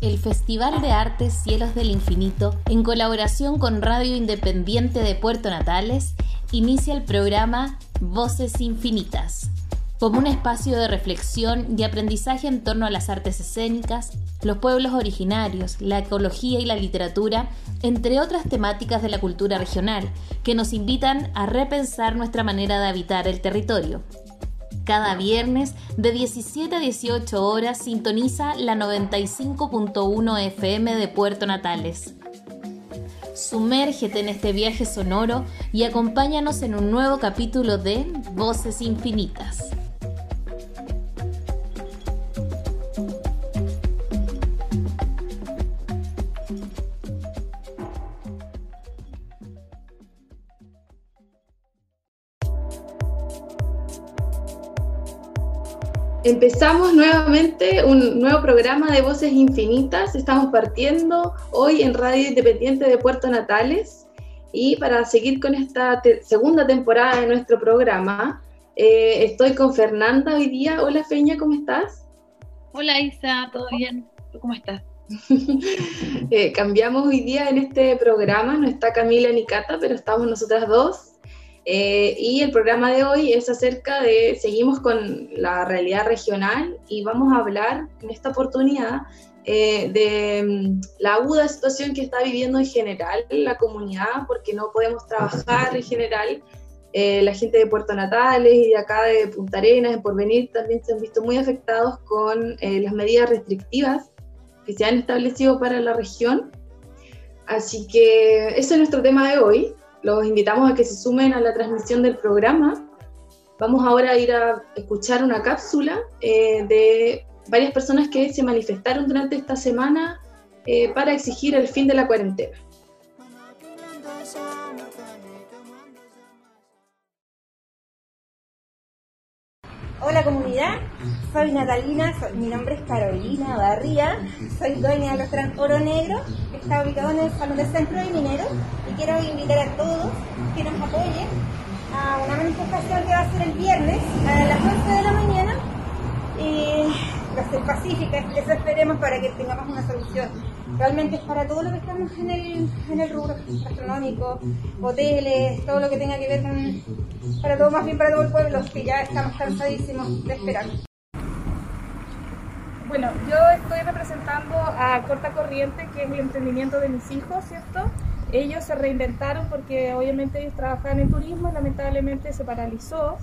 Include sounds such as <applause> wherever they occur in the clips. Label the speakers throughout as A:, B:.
A: el Festival de Artes Cielos del Infinito, en colaboración con Radio Independiente de Puerto Natales, inicia el programa Voces Infinitas, como un espacio de reflexión y aprendizaje en torno a las artes escénicas, los pueblos originarios, la ecología y la literatura, entre otras temáticas de la cultura regional, que nos invitan a repensar nuestra manera de habitar el territorio. Cada viernes de 17 a 18 horas sintoniza la 95.1 FM de Puerto Natales. Sumérgete en este viaje sonoro y acompáñanos en un nuevo capítulo de Voces Infinitas.
B: Empezamos nuevamente un nuevo programa de Voces Infinitas. Estamos partiendo hoy en Radio Independiente de Puerto Natales. Y para seguir con esta segunda temporada de nuestro programa, eh, estoy con Fernanda hoy día. Hola Feña, ¿cómo estás?
C: Hola Isa, ¿todo bien? ¿Tú cómo estás? <laughs>
B: eh, cambiamos hoy día en este programa, no está Camila ni Cata, pero estamos nosotras dos. Eh, y el programa de hoy es acerca de, seguimos con la realidad regional y vamos a hablar en esta oportunidad eh, de mm, la aguda situación que está viviendo en general la comunidad, porque no podemos trabajar en general. Eh, la gente de Puerto Natales y de acá de Punta Arenas, de Porvenir, también se han visto muy afectados con las medidas restrictivas que se han establecido para la región. Así que ese es nuestro tema de hoy. Los invitamos a que se sumen a la transmisión del programa. Vamos ahora a ir a escuchar una cápsula eh, de varias personas que se manifestaron durante esta semana eh, para exigir el fin de la cuarentena.
D: Hola comunidad, soy Natalina, mi nombre es Carolina Barría, soy dueña del restaurante Oro Negro, que está ubicado en el Salón del Centro de Minero, y quiero invitar a todos que nos apoyen a una manifestación que va a ser el viernes a las 11 de la mañana. Y va a ser pacífica, eso esperemos para que tengamos una solución realmente es para todo lo que estamos en el, en el rubro gastronómico, hoteles, todo lo que tenga que ver con, para todo, más bien para todo el pueblo, que ya estamos cansadísimos de esperar.
E: Bueno, yo estoy representando a Corta Corriente, que es el emprendimiento de mis hijos, ¿cierto? Ellos se reinventaron porque obviamente ellos trabajaban en turismo y lamentablemente se paralizó.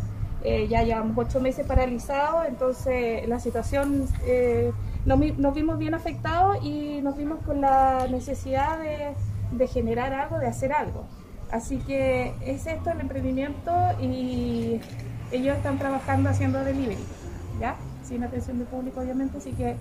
E: Eh, ya llevamos ocho meses paralizados, entonces la situación eh, nos, vimos bien afectados y nos vimos con la necesidad de, generar algo, de hacer algo. Así que es esto el emprendimiento y ellos están trabajando haciendo delivery, ¿ya? Sin atención de público, obviamente, así que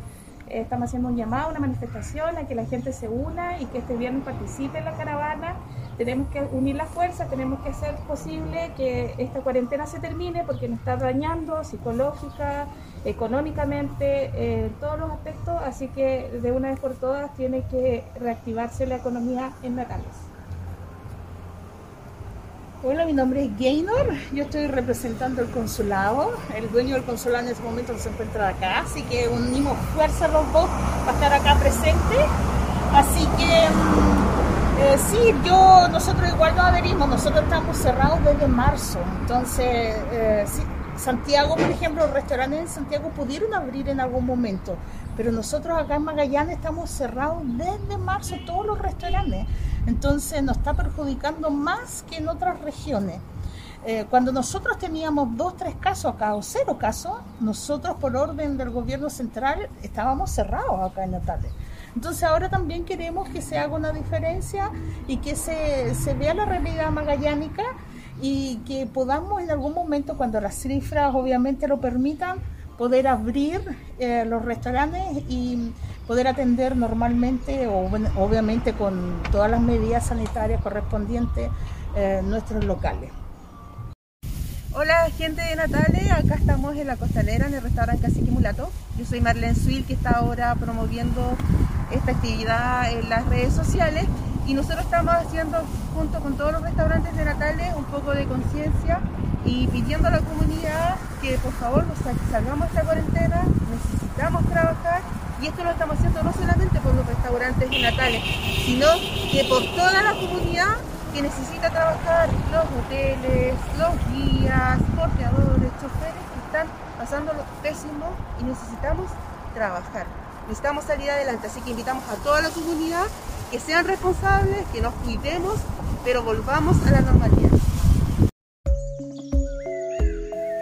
E: estamos haciendo un llamado, una manifestación a que la gente se una y que este viernes participe en la caravana. Tenemos que unir las fuerzas, tenemos que hacer posible que esta cuarentena se termine porque nos está dañando psicológica, económicamente, en todos los aspectos, así que de una vez por todas tiene que reactivarse la economía en Natales.
F: Hola, mi nombre es Gaynor, yo estoy representando el consulado, el dueño del consulado en este momento se encuentra acá, así que unimos fuerzas los dos para estar acá presentes, así que mm, eh, sí, yo, nosotros igual nos adherimos, nosotros estamos cerrados desde marzo, entonces eh, sí, Santiago, por ejemplo, los restaurantes en Santiago pudieron abrir en algún momento, pero nosotros acá en Magallanes estamos cerrados desde marzo, todos los restaurantes. Entonces nos está perjudicando más que en otras regiones. Eh, cuando nosotros teníamos dos, tres casos acá o cero casos, nosotros por orden del gobierno central estábamos cerrados acá en Natales. Entonces ahora también queremos que se haga una diferencia y que se, vea la realidad magallánica y que podamos en algún momento, cuando las cifras obviamente lo permitan, poder abrir eh, los restaurantes y poder atender normalmente, o, obviamente con todas las medidas sanitarias correspondientes, eh, nuestros locales.
G: Hola gente de Natales, acá estamos en la costanera en el restaurante Cacique Mulato. Yo soy Marlene Suil que está ahora promoviendo esta actividad en las redes sociales y nosotros estamos haciendo junto con todos los restaurantes de Natales un poco de conciencia y pidiendo a la comunidad que por favor salgamos de esta cuarentena, necesitamos
E: trabajar y esto lo estamos haciendo no solamente por los restaurantes y natales, sino que por toda la comunidad que necesita trabajar, los hoteles, los guías, porteadores, choferes que están pasando lo pésimo y necesitamos trabajar. Necesitamos salir adelante, así que invitamos a toda la comunidad que sean responsables, que nos cuidemos, pero volvamos a la normalidad.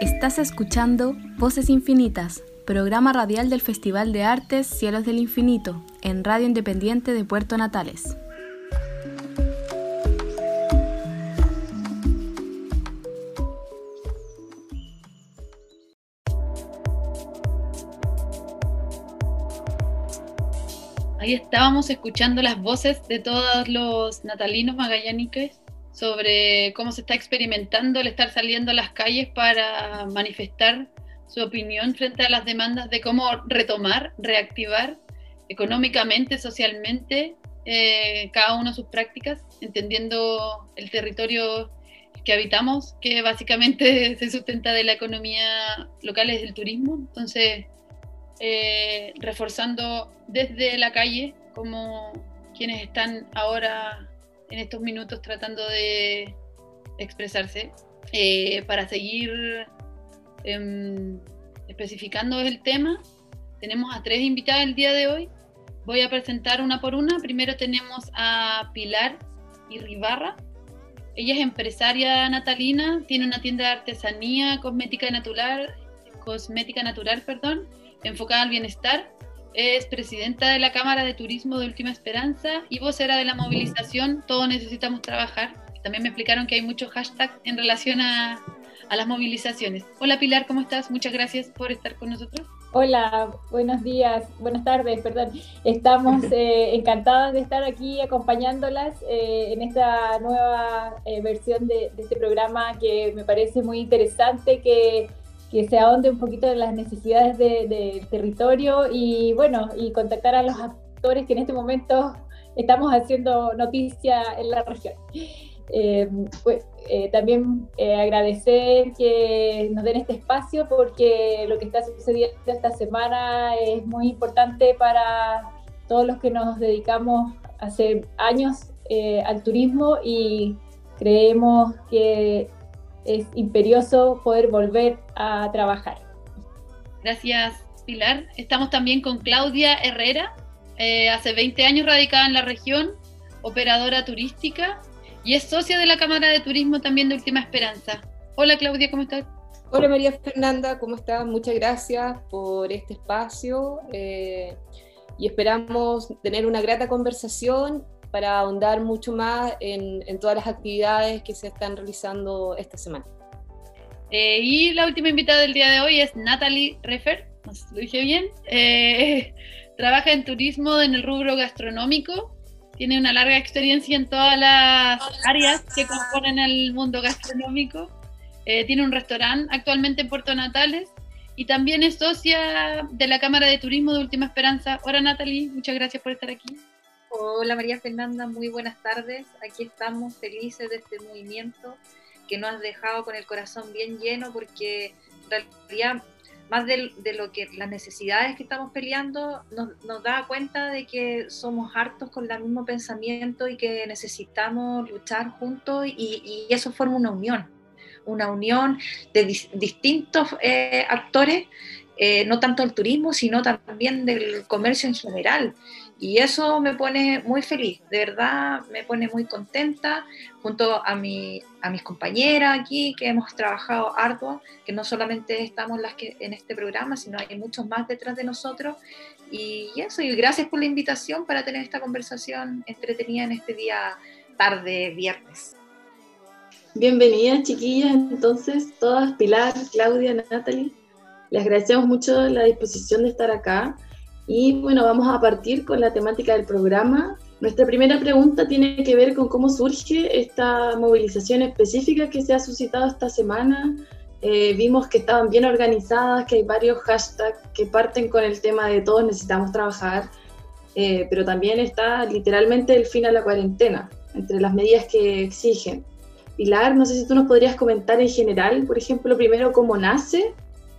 H: Estás escuchando Voces Infinitas, programa radial del Festival de Artes Cielos del Infinito, en Radio Independiente de Puerto Natales.
C: Ahí estábamos escuchando las voces de todos los natalinos magallánicos sobre cómo se está experimentando el estar saliendo a las calles para manifestar su opinión frente a las demandas de cómo retomar, reactivar económicamente, socialmente, eh, cada uno sus prácticas, entendiendo el territorio que habitamos, que básicamente <laughs> se sustenta de la economía local, es el turismo. Entonces, eh, reforzando desde la calle, como quienes están ahora en estos minutos tratando de expresarse, eh, para seguir em, especificando el tema. Tenemos a tres invitadas el día de hoy. Voy a presentar una por una. Primero tenemos a Pilar Irribarra. Ella es empresaria natalina, tiene una tienda de artesanía, cosmética natural, cosmética natural, perdón, enfocada al bienestar. Es presidenta de la Cámara de Turismo de Última Esperanza y vocera de la movilización Todos Necesitamos Trabajar. También me explicaron que hay muchos hashtags en relación a, a las movilizaciones. Hola Pilar, ¿cómo estás? Muchas gracias por estar con nosotros.
I: Hola, buenos días, buenas tardes, perdón. Estamos <laughs> eh, encantadas de estar aquí acompañándolas eh, en esta nueva eh, versión de, de, este programa que me parece muy interesante, que que se ahonde un poquito en las necesidades del de territorio y bueno, y contactar a los actores que en este momento estamos haciendo noticia en la región. Eh, pues, eh, también eh, agradecer que nos den este espacio porque lo que está sucediendo esta semana es muy importante para todos los que nos dedicamos hace años al turismo y creemos que es imperioso poder volver a trabajar.
C: Gracias, Pilar. Estamos también con Claudia Herrera, eh, hace 20 años radicada en la región, operadora turística y es socia de la Cámara de Turismo también de Última Esperanza. Hola Claudia, ¿cómo estás?
J: Hola María Fernanda, ¿cómo estás? Muchas gracias por este espacio eh, y esperamos tener una grata conversación para ahondar mucho más en, todas las actividades que se están realizando esta semana.
C: Eh, y la última invitada del día de hoy es Natalie Refer, no sé si lo dije bien. Eh, <laughs> trabaja en turismo en el rubro gastronómico, tiene una larga experiencia en todas las áreas que componen el mundo gastronómico. Eh, tiene un restaurante actualmente en Puerto Natales y también es socia de la Cámara de Turismo de Última Esperanza. Hola Natalie, muchas gracias por estar aquí.
K: Hola María Fernanda, muy buenas tardes. Aquí estamos felices de este movimiento que nos has dejado con el corazón bien lleno porque en realidad más de, lo que las necesidades que estamos peleando nos, da cuenta de que somos hartos con el mismo pensamiento y que necesitamos luchar juntos y, eso forma una unión, una unión de distintos eh, actores, eh, no tanto del turismo, sino también del comercio en general. Y eso me pone muy feliz, de verdad me pone muy contenta, junto a, mi, a mis compañeras aquí que hemos trabajado arduo, que no solamente estamos las que en este programa, sino hay muchos más detrás de nosotros. Y eso, y gracias por la invitación para tener esta conversación entretenida en este día tarde, viernes.
B: Bienvenidas chiquillas, entonces, todas, Pilar, Claudia, Natalie. Les agradecemos mucho la disposición de estar acá. Y bueno, vamos a partir con la temática del programa. Nuestra primera pregunta tiene que ver con cómo surge esta movilización específica que se ha suscitado esta semana. Eh, vimos que estaban bien organizadas, que hay varios hashtags que parten con el tema de todos necesitamos trabajar, eh, pero también está literalmente el fin a la cuarentena, entre las medidas que exigen. Pilar, no sé si tú nos podrías comentar en general, por ejemplo, primero cómo nace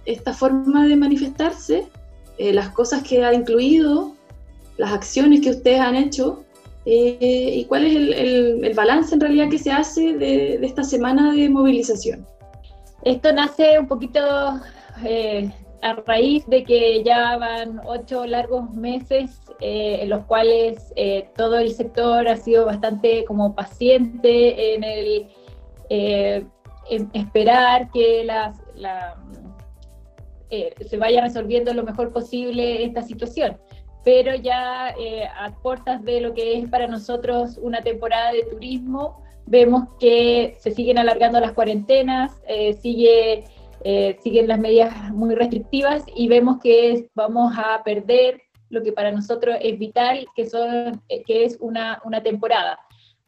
B: esta forma de manifestarse eh, las cosas que ha incluido, las acciones que ustedes han hecho eh, y cuál es el, balance en realidad que se hace de, esta semana de movilización.
I: Esto nace un poquito eh, a raíz de que ya van ocho largos meses eh, en los cuales todo el sector ha sido bastante como paciente en el esperar que las, se vaya resolviendo lo mejor posible esta situación pero ya eh, a puertas de lo que es para nosotros una temporada de turismo, vemos que se siguen alargando las cuarentenas, eh, sigue, eh, siguen las medidas muy restrictivas y vemos que vamos a perder lo que para nosotros es vital, que, son, que es una, una temporada.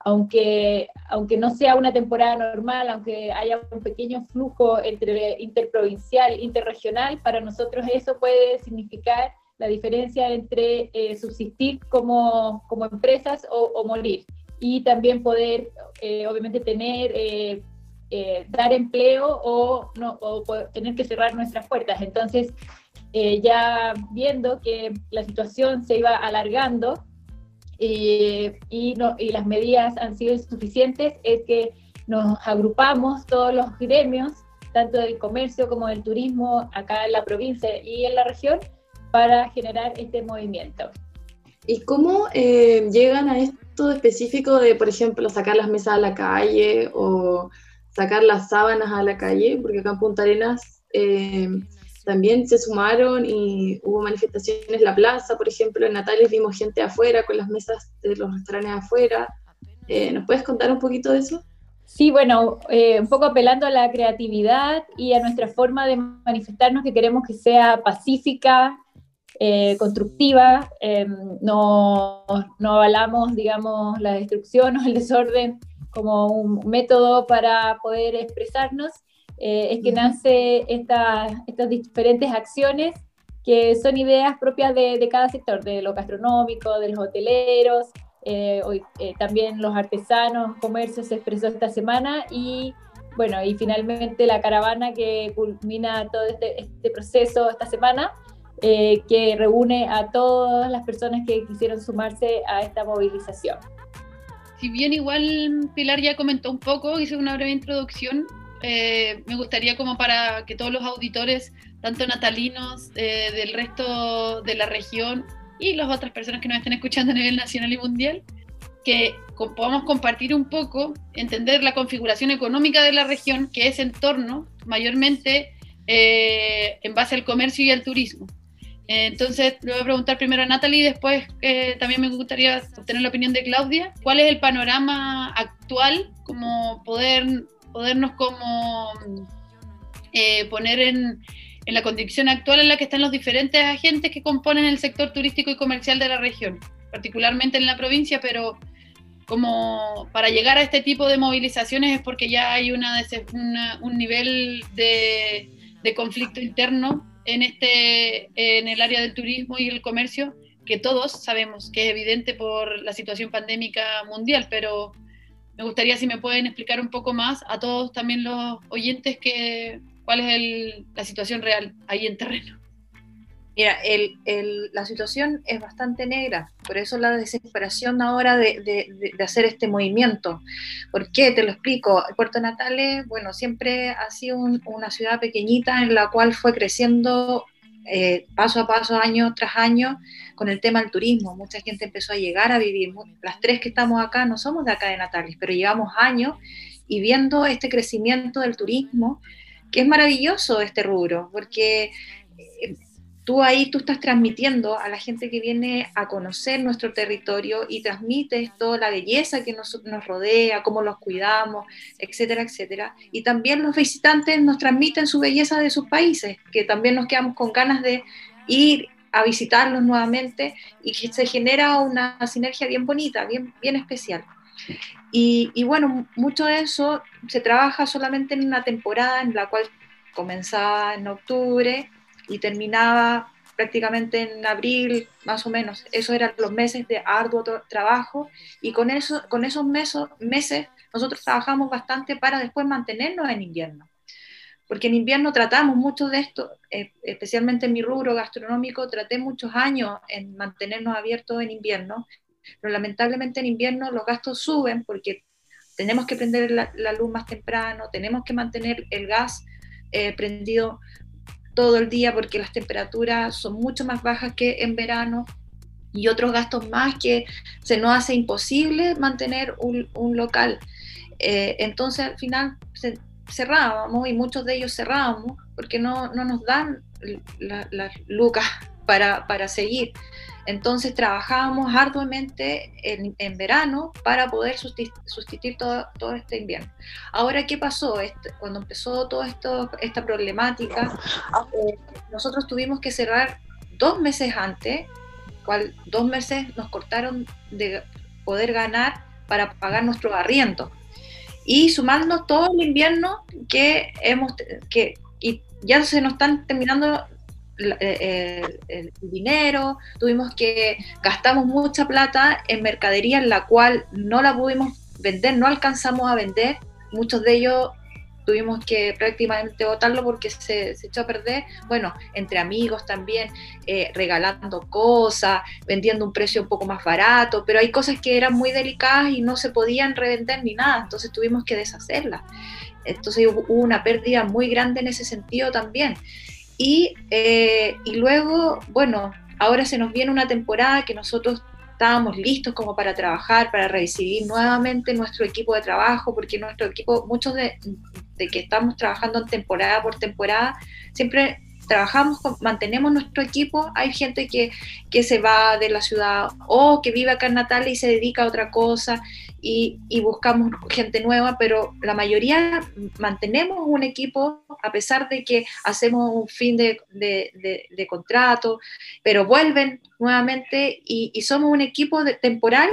I: Aunque, aunque no sea una temporada normal, aunque haya un pequeño flujo entre interprovincial, interregional, para nosotros eso puede significar la diferencia entre eh, subsistir como, como empresas o, morir. Y también poder, eh, obviamente, tener, eh, dar empleo o, no, o tener que cerrar nuestras puertas. Entonces, ya viendo que la situación se iba alargando y, no, y las medidas han sido insuficientes, es que nos agrupamos todos los gremios, tanto del comercio como del turismo, acá en la provincia y en la región, para generar este movimiento.
B: ¿Y cómo eh, llegan a esto específico de, por ejemplo, sacar las mesas a la calle o sacar las sábanas a la calle? Porque acá en Punta Arenas eh, también se sumaron y hubo manifestaciones en la plaza, por ejemplo, en Natales vimos gente afuera con las mesas de los restaurantes afuera. Eh, ¿Nos puedes contar un poquito de eso?
I: Sí, bueno, un poco apelando a la creatividad y a nuestra forma de manifestarnos que queremos que sea pacífica, eh, constructiva, em, no, no, avalamos, digamos, la destrucción o el desorden como un método para poder expresarnos, eh, es que nace estas diferentes acciones que son ideas propias de, de, cada sector, de lo gastronómico, de los hoteleros, eh, hoy, también los artesanos, comercios se expresó esta semana y bueno, y finalmente la caravana que culmina todo este, este proceso esta semana eh, que reúne a todas las personas que quisieron sumarse a esta movilización.
C: Si bien igual Pilar ya comentó un poco, hice una breve introducción, eh, me gustaría como para que todos los auditores, tanto natalinos eh, del resto de la región y las otras personas que nos estén escuchando a nivel nacional y mundial, que podamos compartir un poco, entender la configuración económica de la región, que es en torno mayormente en base al comercio y al turismo. Entonces, le voy a preguntar primero a Natalie y después eh, también me gustaría obtener la opinión de Claudia. ¿Cuál es el panorama actual? Como poder, podernos como eh, poner en, en, la condición actual en la que están los diferentes agentes que componen el sector turístico y comercial de la región, particularmente en la provincia, pero como para llegar a este tipo de movilizaciones es porque ya hay una, un nivel de, de conflicto interno en, este, en el área del turismo y el comercio, que todos sabemos que es evidente por la situación pandémica mundial, pero me gustaría si me pueden explicar un poco más a todos también los oyentes que, cuál es la situación real ahí en terreno.
K: Mira, la situación es bastante negra, por eso la desesperación ahora de, hacer este movimiento. ¿Por qué? Te lo explico. Puerto Natales, bueno, siempre ha sido una ciudad pequeñita en la cual fue creciendo eh, paso a paso, año tras año, con el tema del turismo. Mucha gente empezó a llegar a vivir. Las tres que estamos acá no somos de acá de Natales, pero llevamos años y viendo este crecimiento del turismo, que es maravilloso este rubro, porque eh, tú ahí tú estás transmitiendo a la gente que viene a conocer nuestro territorio y transmites toda la belleza que nos, nos, rodea, cómo los cuidamos, etcétera, etcétera. Y también los visitantes nos transmiten su belleza de sus países, que también nos quedamos con ganas de ir a visitarlos nuevamente y que se genera una sinergia bien bonita, bien, bien especial. Y, bueno, mucho de eso se trabaja solamente en una temporada en la cual comenzaba en octubre y terminaba prácticamente en abril, más o menos. Esos eran los meses de arduo trabajo y con, eso, con esos meses nosotros trabajamos bastante para después mantenernos en invierno. Porque en invierno tratamos mucho de esto, eh, especialmente en mi rubro gastronómico, traté muchos años en mantenernos abiertos en invierno, pero lamentablemente en invierno los gastos suben porque tenemos que prender la, luz más temprano, tenemos que mantener el gas eh, prendido todo el día porque las temperaturas son mucho más bajas que en verano y otros gastos más que se nos hace imposible mantener un, local. Eh, entonces al final cerrábamos y muchos de ellos cerrábamos porque no, nos dan las lucas para, para, seguir. Entonces trabajábamos arduamente en, verano para poder sustituir todo, todo, este invierno. Ahora, ¿qué pasó? Cuando empezó toda esta problemática, nosotros tuvimos que cerrar dos meses antes, cual dos meses nos cortaron de poder ganar para pagar nuestro arriendo y sumarnos todo el invierno que hemos, que y ya se nos están terminando eh, el, dinero, tuvimos que, gastamos mucha plata en mercadería en la cual no la pudimos vender, no alcanzamos a vender, muchos de ellos tuvimos que prácticamente votarlo porque se, echó a perder, bueno, entre amigos también, eh, regalando cosas, vendiendo un precio un poco más barato, pero hay cosas que eran muy delicadas y no se podían revender ni nada, entonces tuvimos que deshacerlas. Entonces hubo una pérdida muy grande en ese sentido también. Y, eh, y luego, bueno, ahora se nos viene una temporada que nosotros estábamos listos como para trabajar, para recibir nuevamente nuestro equipo de trabajo, porque nuestro equipo, muchos de, de que estamos trabajando temporada por temporada, siempre trabajamos, mantenemos nuestro equipo, hay gente que, que, se va de la ciudad o que vive acá en Natal y se dedica a otra cosa y, buscamos gente nueva, pero la mayoría mantenemos un equipo a pesar de que hacemos un fin de, de, contrato, pero vuelven nuevamente y, somos un equipo temporal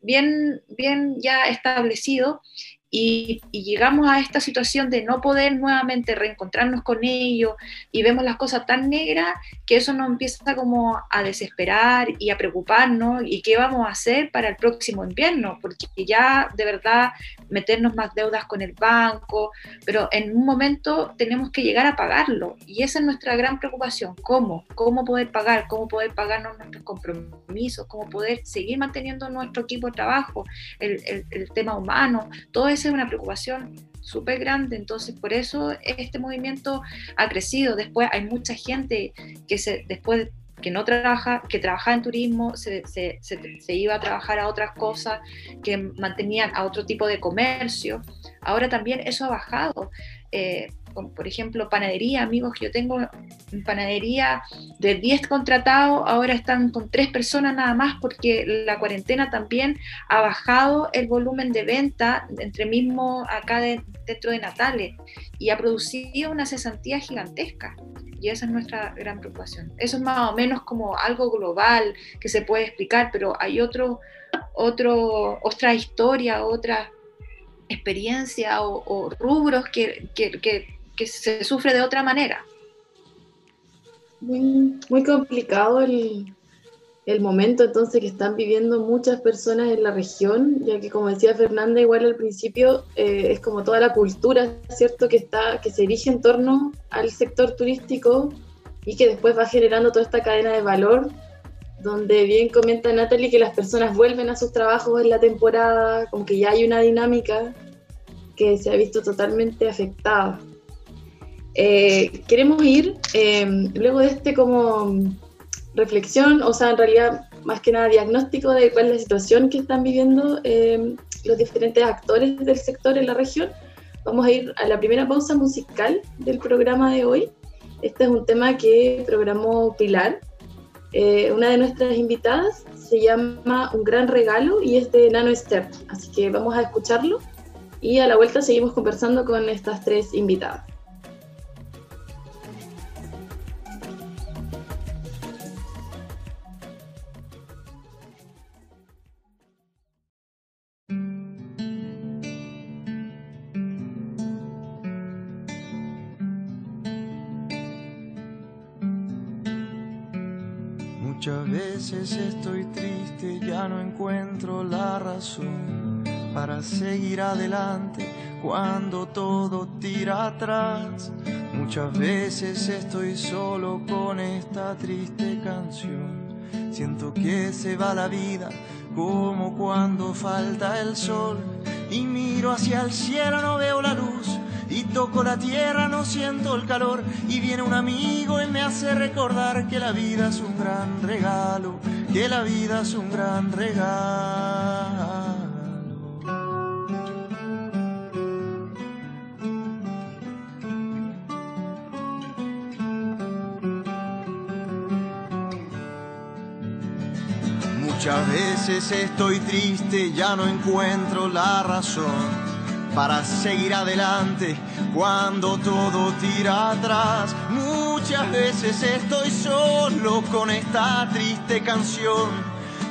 K: bien, bien ya establecido y, llegamos a esta situación de no poder nuevamente reencontrarnos con ellos y vemos las cosas tan negras que eso nos empieza como a desesperar y a preocuparnos y qué vamos a hacer para el próximo invierno, porque ya de verdad meternos más deudas con el banco, pero en un momento tenemos que llegar a pagarlo y esa es nuestra gran preocupación, ¿cómo? ¿Cómo poder pagar? ¿Cómo poder pagarnos nuestros compromisos? ¿Cómo poder seguir manteniendo nuestro equipo de trabajo? El, el, el tema humano, todo eso es una preocupación súper grande, entonces por eso este movimiento ha crecido. Después hay mucha gente que se, después que no trabaja, que trabajaba en turismo, se, se, se, iba a trabajar a otras cosas, que mantenían a otro tipo de comercio. Ahora también eso ha bajado. Eh, por ejemplo, panadería, amigos yo tengo en panadería de 10 contratados, ahora están con 3 personas nada más porque la cuarentena también ha bajado el volumen de venta entre mismo acá dentro de Natales y ha producido una cesantía gigantesca. Y esa es nuestra gran preocupación. Eso es más o menos como algo global que se puede explicar, pero hay otro, otro, otra historia, otra experiencia o, rubros que se sufre de otra manera.
B: Muy, muy complicado el, el, momento entonces que están viviendo muchas personas en la región, ya que como decía Fernanda, igual al principio eh, es como toda la cultura, ¿cierto? Que, está, que se dirige en torno al sector turístico y que después va generando toda esta cadena de valor, donde bien comenta Natalie que las personas vuelven a sus trabajos en la temporada, como que ya hay una dinámica que se ha visto totalmente afectada. Eh, queremos ir, eh, luego de este como reflexión, o sea, en realidad más que nada diagnóstico de cuál es la situación que están viviendo eh, los diferentes actores del sector en la región, vamos a ir a la primera pausa musical del programa de hoy. Este es un tema que programó Pilar, una de nuestras invitadas, se llama Un gran regalo y es de Nano Esther, así que vamos a escucharlo y a la vuelta seguimos conversando con estas tres invitadas.
L: No encuentro la razón para seguir adelante cuando todo tira atrás. Muchas veces estoy solo con esta triste canción. Siento que se va la vida como cuando falta el sol y miro hacia el cielo, no veo la luz y toco la tierra, no siento el calor y viene un amigo y me hace recordar que la vida es un gran regalo, que la vida es un gran regalo. Muchas veces estoy triste, ya no encuentro la razón para seguir adelante cuando todo tira atrás. Muchas veces estoy solo con esta triste canción.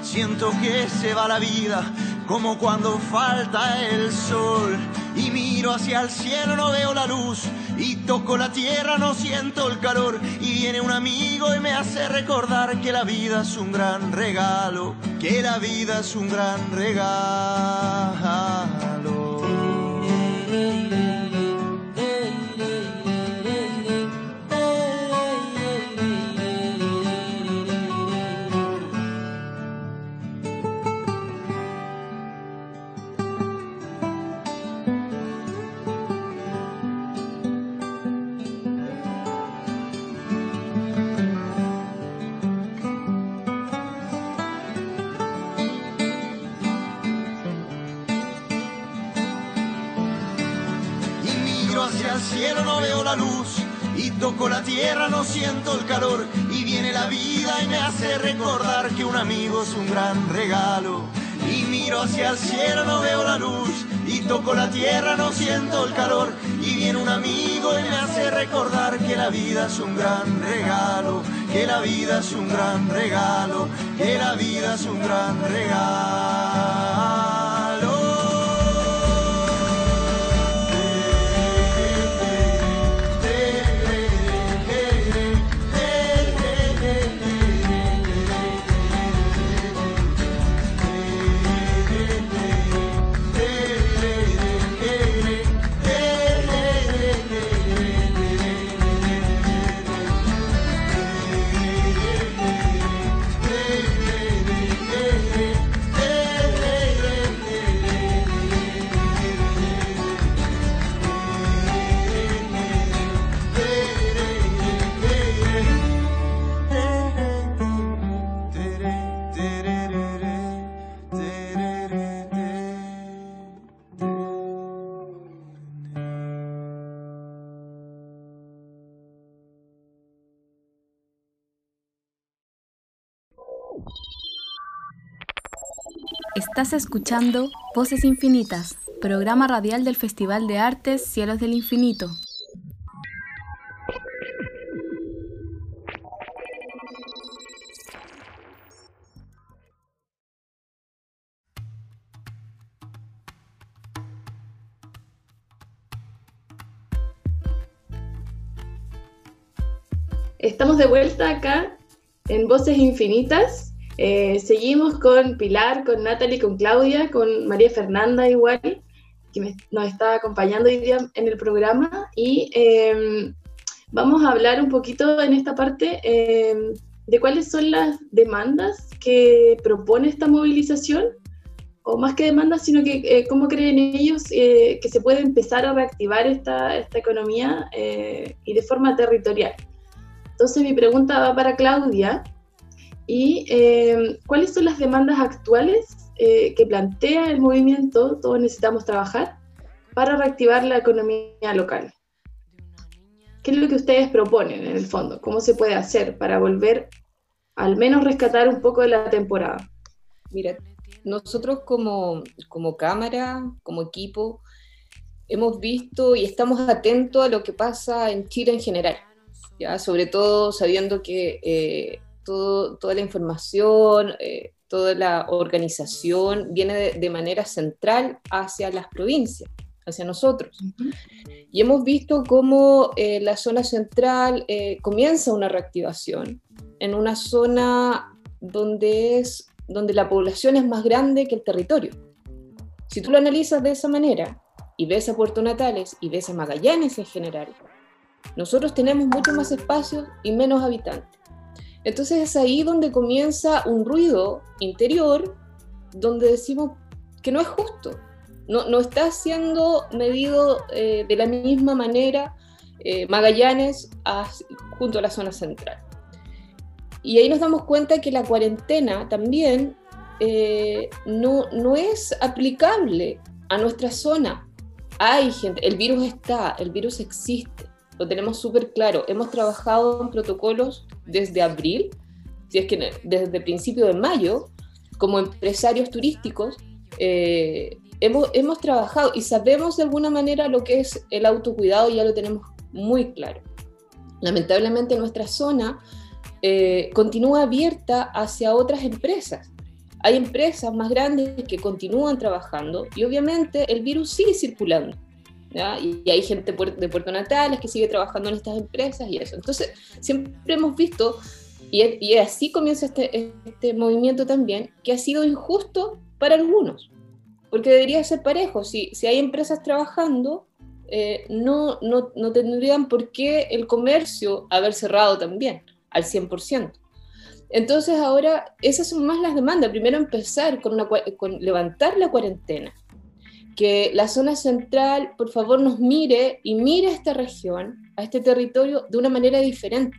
L: Siento que se va la vida como cuando falta el sol. Y miro hacia el cielo, no veo la luz. Y toco la tierra, no siento el calor. Y viene un amigo y me hace recordar que la vida es un gran regalo. Que la vida es un gran regalo. Cielo no veo la luz y toco la tierra, no siento el calor y viene la vida y me hace recordar que un amigo es un gran regalo. Y miro hacia el cielo, no veo la luz y toco la tierra, no siento el calor y viene un amigo y me hace recordar que la vida es un gran regalo, que la vida es un gran regalo, que la vida es un gran regalo.
A: Estás escuchando Voces Infinitas, programa radial del Festival de Artes Cielos del Infinito.
B: Estamos de vuelta acá en Voces Infinitas eh, seguimos con Pilar, con Natalie, con Claudia, con María Fernanda igual, que nos está acompañando hoy día en el programa. Y em, vamos a hablar un poquito en esta parte em, de cuáles son las demandas que propone esta movilización, o más que demandas, sino que eh, cómo creen ellos eh, que se puede empezar a reactivar esta, esta economía y de forma territorial. Entonces mi pregunta va para Claudia y eh, cuáles son las demandas actuales eh, que plantea el movimiento Todos Necesitamos Trabajar para reactivar la economía local. ¿Qué es lo que ustedes proponen en el fondo? ¿Cómo se puede hacer para volver al menos rescatar un poco de la temporada?
J: Mira, nosotros como, como Cámara, como equipo, hemos visto y estamos atentos a lo que pasa en Chile en general, ¿ya? sobre todo sabiendo que eh, toda la información, eh, toda la organización viene de, manera central hacia las provincias, hacia nosotros. Y hemos visto cómo eh, la zona central eh, comienza una reactivación en una zona donde, es, donde la población es más grande que el territorio. Si tú lo analizas de esa manera y ves a Puerto Natales y ves a Magallanes en general, nosotros tenemos mucho más espacios y menos habitantes. Entonces es ahí donde comienza un ruido interior donde decimos que no es justo, no, no está siendo medido eh, de la misma manera eh, Magallanes junto a la zona central. Y ahí nos damos cuenta que la cuarentena también eh, no, no es aplicable a nuestra zona. Hay gente, el virus está, el virus existe, lo tenemos súper claro. Hemos trabajado en protocolos desde abril, si es que desde principio de mayo, como empresarios turísticos, eh, hemos, hemos trabajado y sabemos de alguna manera lo que es el autocuidado, ya lo tenemos muy claro. Lamentablemente nuestra zona eh, continúa abierta hacia otras empresas. Hay empresas más grandes que continúan trabajando y obviamente el virus sigue circulando. Y, hay gente de Puerto Natales que sigue trabajando en estas empresas y eso. Entonces, siempre hemos visto, y, y así comienza este, este movimiento también, que ha sido injusto para algunos, porque debería ser parejo. Si, si hay empresas trabajando, eh, no, no, no, tendrían por qué el comercio haber cerrado también al 100%. Entonces ahora esas son más las demandas. Primero empezar con, una, con levantar la cuarentena, que la zona central por favor nos mire y mire a esta región, a este territorio de una manera diferente.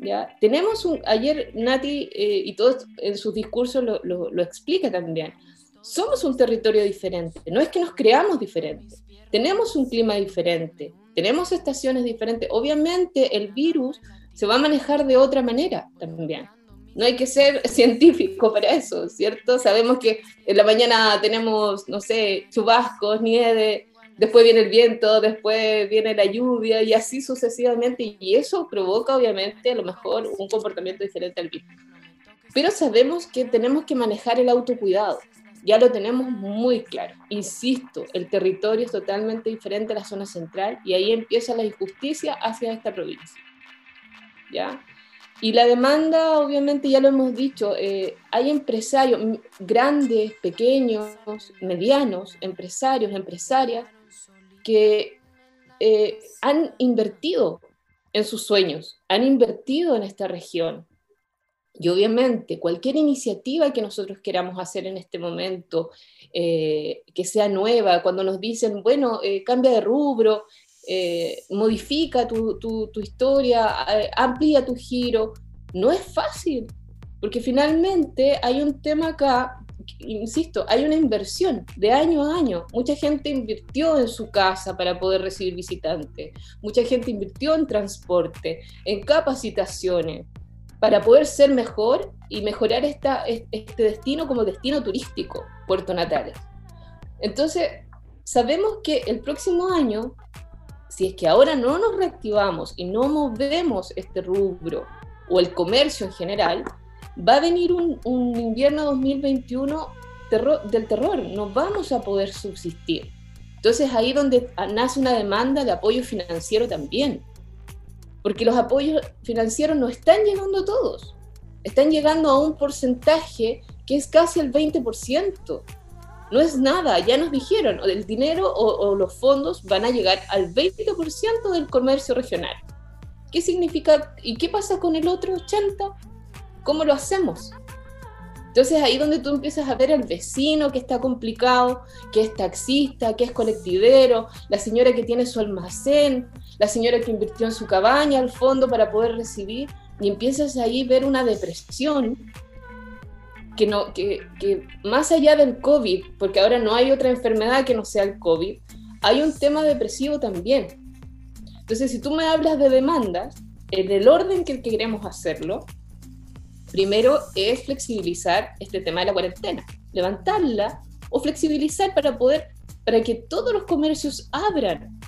J: ¿Ya? Tenemos ayer Nati eh, y todo en sus discursos lo, lo, lo explica también, somos un territorio diferente, no es que nos creamos diferentes, tenemos un clima diferente, tenemos estaciones diferentes. Obviamente el virus se va a manejar de otra manera también. No hay que ser <laughs> científico para eso, ¿cierto? Sabemos que en la mañana tenemos, no sé, chubascos, nieve, después viene el viento, después viene la lluvia y así sucesivamente. Y eso provoca, obviamente, a lo mejor un comportamiento diferente al virus. Pero sabemos que tenemos que manejar el autocuidado ya lo tenemos muy claro. Insisto, el territorio es totalmente diferente a la zona central y ahí empieza la injusticia hacia esta provincia. ¿Ya? Y la demanda, obviamente, ya lo hemos dicho, eh, hay empresarios grandes, pequeños, medianos, empresarios, empresarias, que eh, han invertido en sus sueños, han invertido en esta región, y obviamente cualquier iniciativa que nosotros queramos hacer en este momento, eh, que sea nueva, cuando nos dicen, bueno, cambia de rubro, eh, modifica tu, historia, amplía tu giro, no es fácil, porque finalmente hay un tema acá, insisto, hay una inversión de año a año. Mucha gente invirtió en su casa para poder recibir visitantes, mucha gente invirtió en transporte, en capacitaciones para poder ser mejor y mejorar este destino como destino turístico, Puerto Natales. Entonces, sabemos que el próximo año, si es que ahora no nos reactivamos y no movemos este rubro o el comercio en general, va a venir un, invierno 2021 del terror, no vamos a poder subsistir. Entonces ahí donde nace una demanda de apoyo financiero también porque los apoyos financieros no están llegando a todos, están llegando a un porcentaje que es casi el 20%. No es nada, ya nos dijeron, el dinero o, los fondos van a llegar al 20% del comercio regional. ¿Qué significa y qué pasa con el otro 80%? ¿Cómo lo hacemos? Entonces ahí donde tú empiezas a ver al vecino que está complicado, que es taxista, que es colectivero, la señora que tiene su almacén, la señora que invirtió en su cabaña al fondo para poder recibir, y empiezas ahí a ver una depresión que, no, que, que más allá del COVID, porque ahora no hay otra enfermedad que no sea el COVID, hay un tema depresivo también. Entonces, si tú me hablas de demandas, en el orden que queremos hacerlo, primero es flexibilizar este tema de la cuarentena, levantarla o flexibilizar para poder, para que todos los comercios abran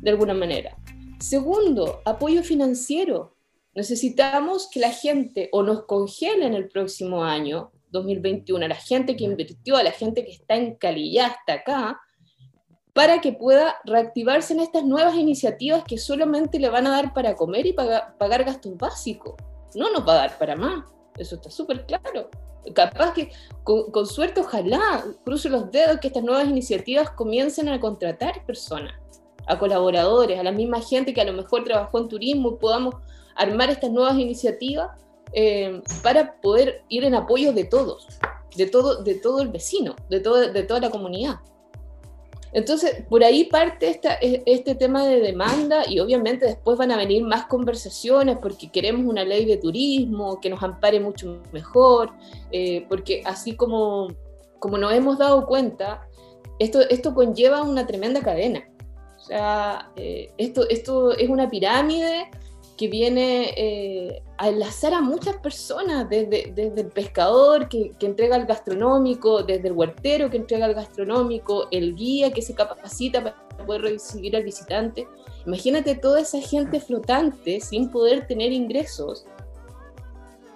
J: de alguna manera. Segundo, apoyo financiero. Necesitamos que la gente o nos congele en el próximo año, 2021, a la gente que invirtió, a la gente que está en Calilla hasta acá, para que pueda reactivarse en estas nuevas iniciativas que solamente le van a dar para comer y pagar, gastos básicos. No nos va a dar para más. eso está súper claro. Capaz que con, suerte, ojalá, cruce los dedos que estas nuevas iniciativas comiencen a contratar personas, a colaboradores, a la misma gente que a lo mejor trabajó en turismo y podamos armar estas nuevas iniciativas eh, para poder ir en apoyo de todos, de todo, de todo el vecino, de, todo, de toda la comunidad. Entonces, por ahí parte esta, e, este tema de demanda y obviamente después van a venir más conversaciones porque queremos una ley de turismo que nos ampare mucho mejor, eh, porque así como, como nos hemos dado cuenta, esto, esto conlleva una tremenda cadena. O sea, eh, esto, esto es una pirámide que viene eh, a enlazar a muchas personas, desde, desde el pescador que, que, entrega el gastronómico, desde el huertero que entrega el gastronómico, el guía que se capacita para poder recibir al visitante. Imagínate toda esa gente flotante sin poder tener ingresos.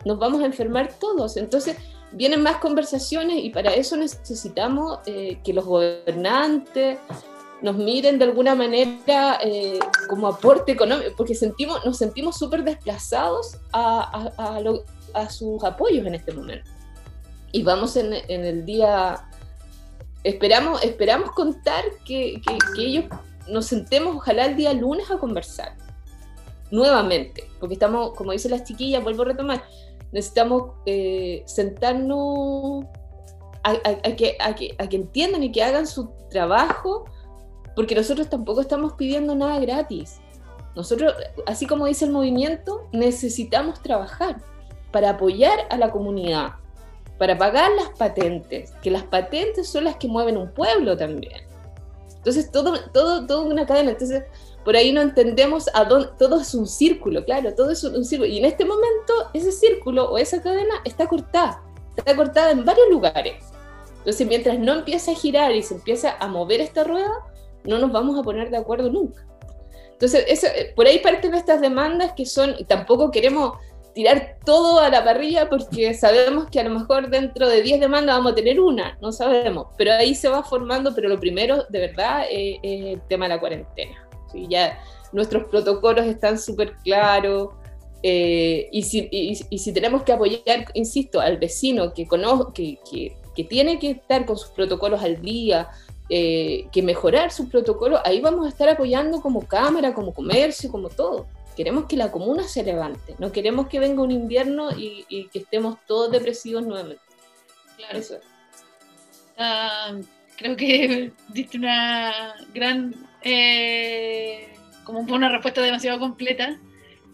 J: Nos vamos a enfermar todos. Entonces, vienen más conversaciones y para eso necesitamos eh, que los gobernantes, nos miren de alguna manera eh, como aporte económico, porque sentimos, nos sentimos súper desplazados a, a, sus apoyos en este momento. Y vamos en, en el día, esperamos, esperamos contar que, que, ellos nos sentemos ojalá el día lunes a conversar nuevamente, porque estamos, como dicen las chiquillas, vuelvo a retomar, necesitamos eh, sentarnos a, a, que, a, que, a que entiendan y que hagan su trabajo porque nosotros tampoco estamos pidiendo nada gratis. Nosotros, así como dice el movimiento, necesitamos trabajar para apoyar a la comunidad, para pagar las patentes, que las patentes son las que mueven un pueblo también. Entonces, todo, todo, todo una cadena. Entonces, por ahí no entendemos a dónde, todo es un círculo, claro, todo es un, círculo. Y en este momento, ese círculo o esa cadena está cortada, está cortada en varios lugares. Entonces, mientras no empieza a girar y se empieza a mover esta rueda, no nos vamos a poner de acuerdo nunca. Entonces, eso, eh, por ahí parten estas demandas que son, tampoco queremos tirar todo a la parrilla porque sabemos que a lo mejor dentro de 10 demandas vamos a tener una, no sabemos, pero ahí se va formando, pero lo primero de verdad es, el tema de la cuarentena. ¿sí? Ya nuestros protocolos están súper claros. Eh, y, si, y, si, tenemos que apoyar, insisto, al vecino que, que, que, que tiene que estar con sus protocolos al día, eh, que mejorar su protocolo, ahí vamos a estar apoyando como cámara, como comercio, como todo. Queremos que la comuna se levante, no queremos que venga un invierno y, que estemos todos depresivos nuevamente.
C: Claro. Eso. Uh, creo que <laughs> diste una gran, eh, como una respuesta demasiado completa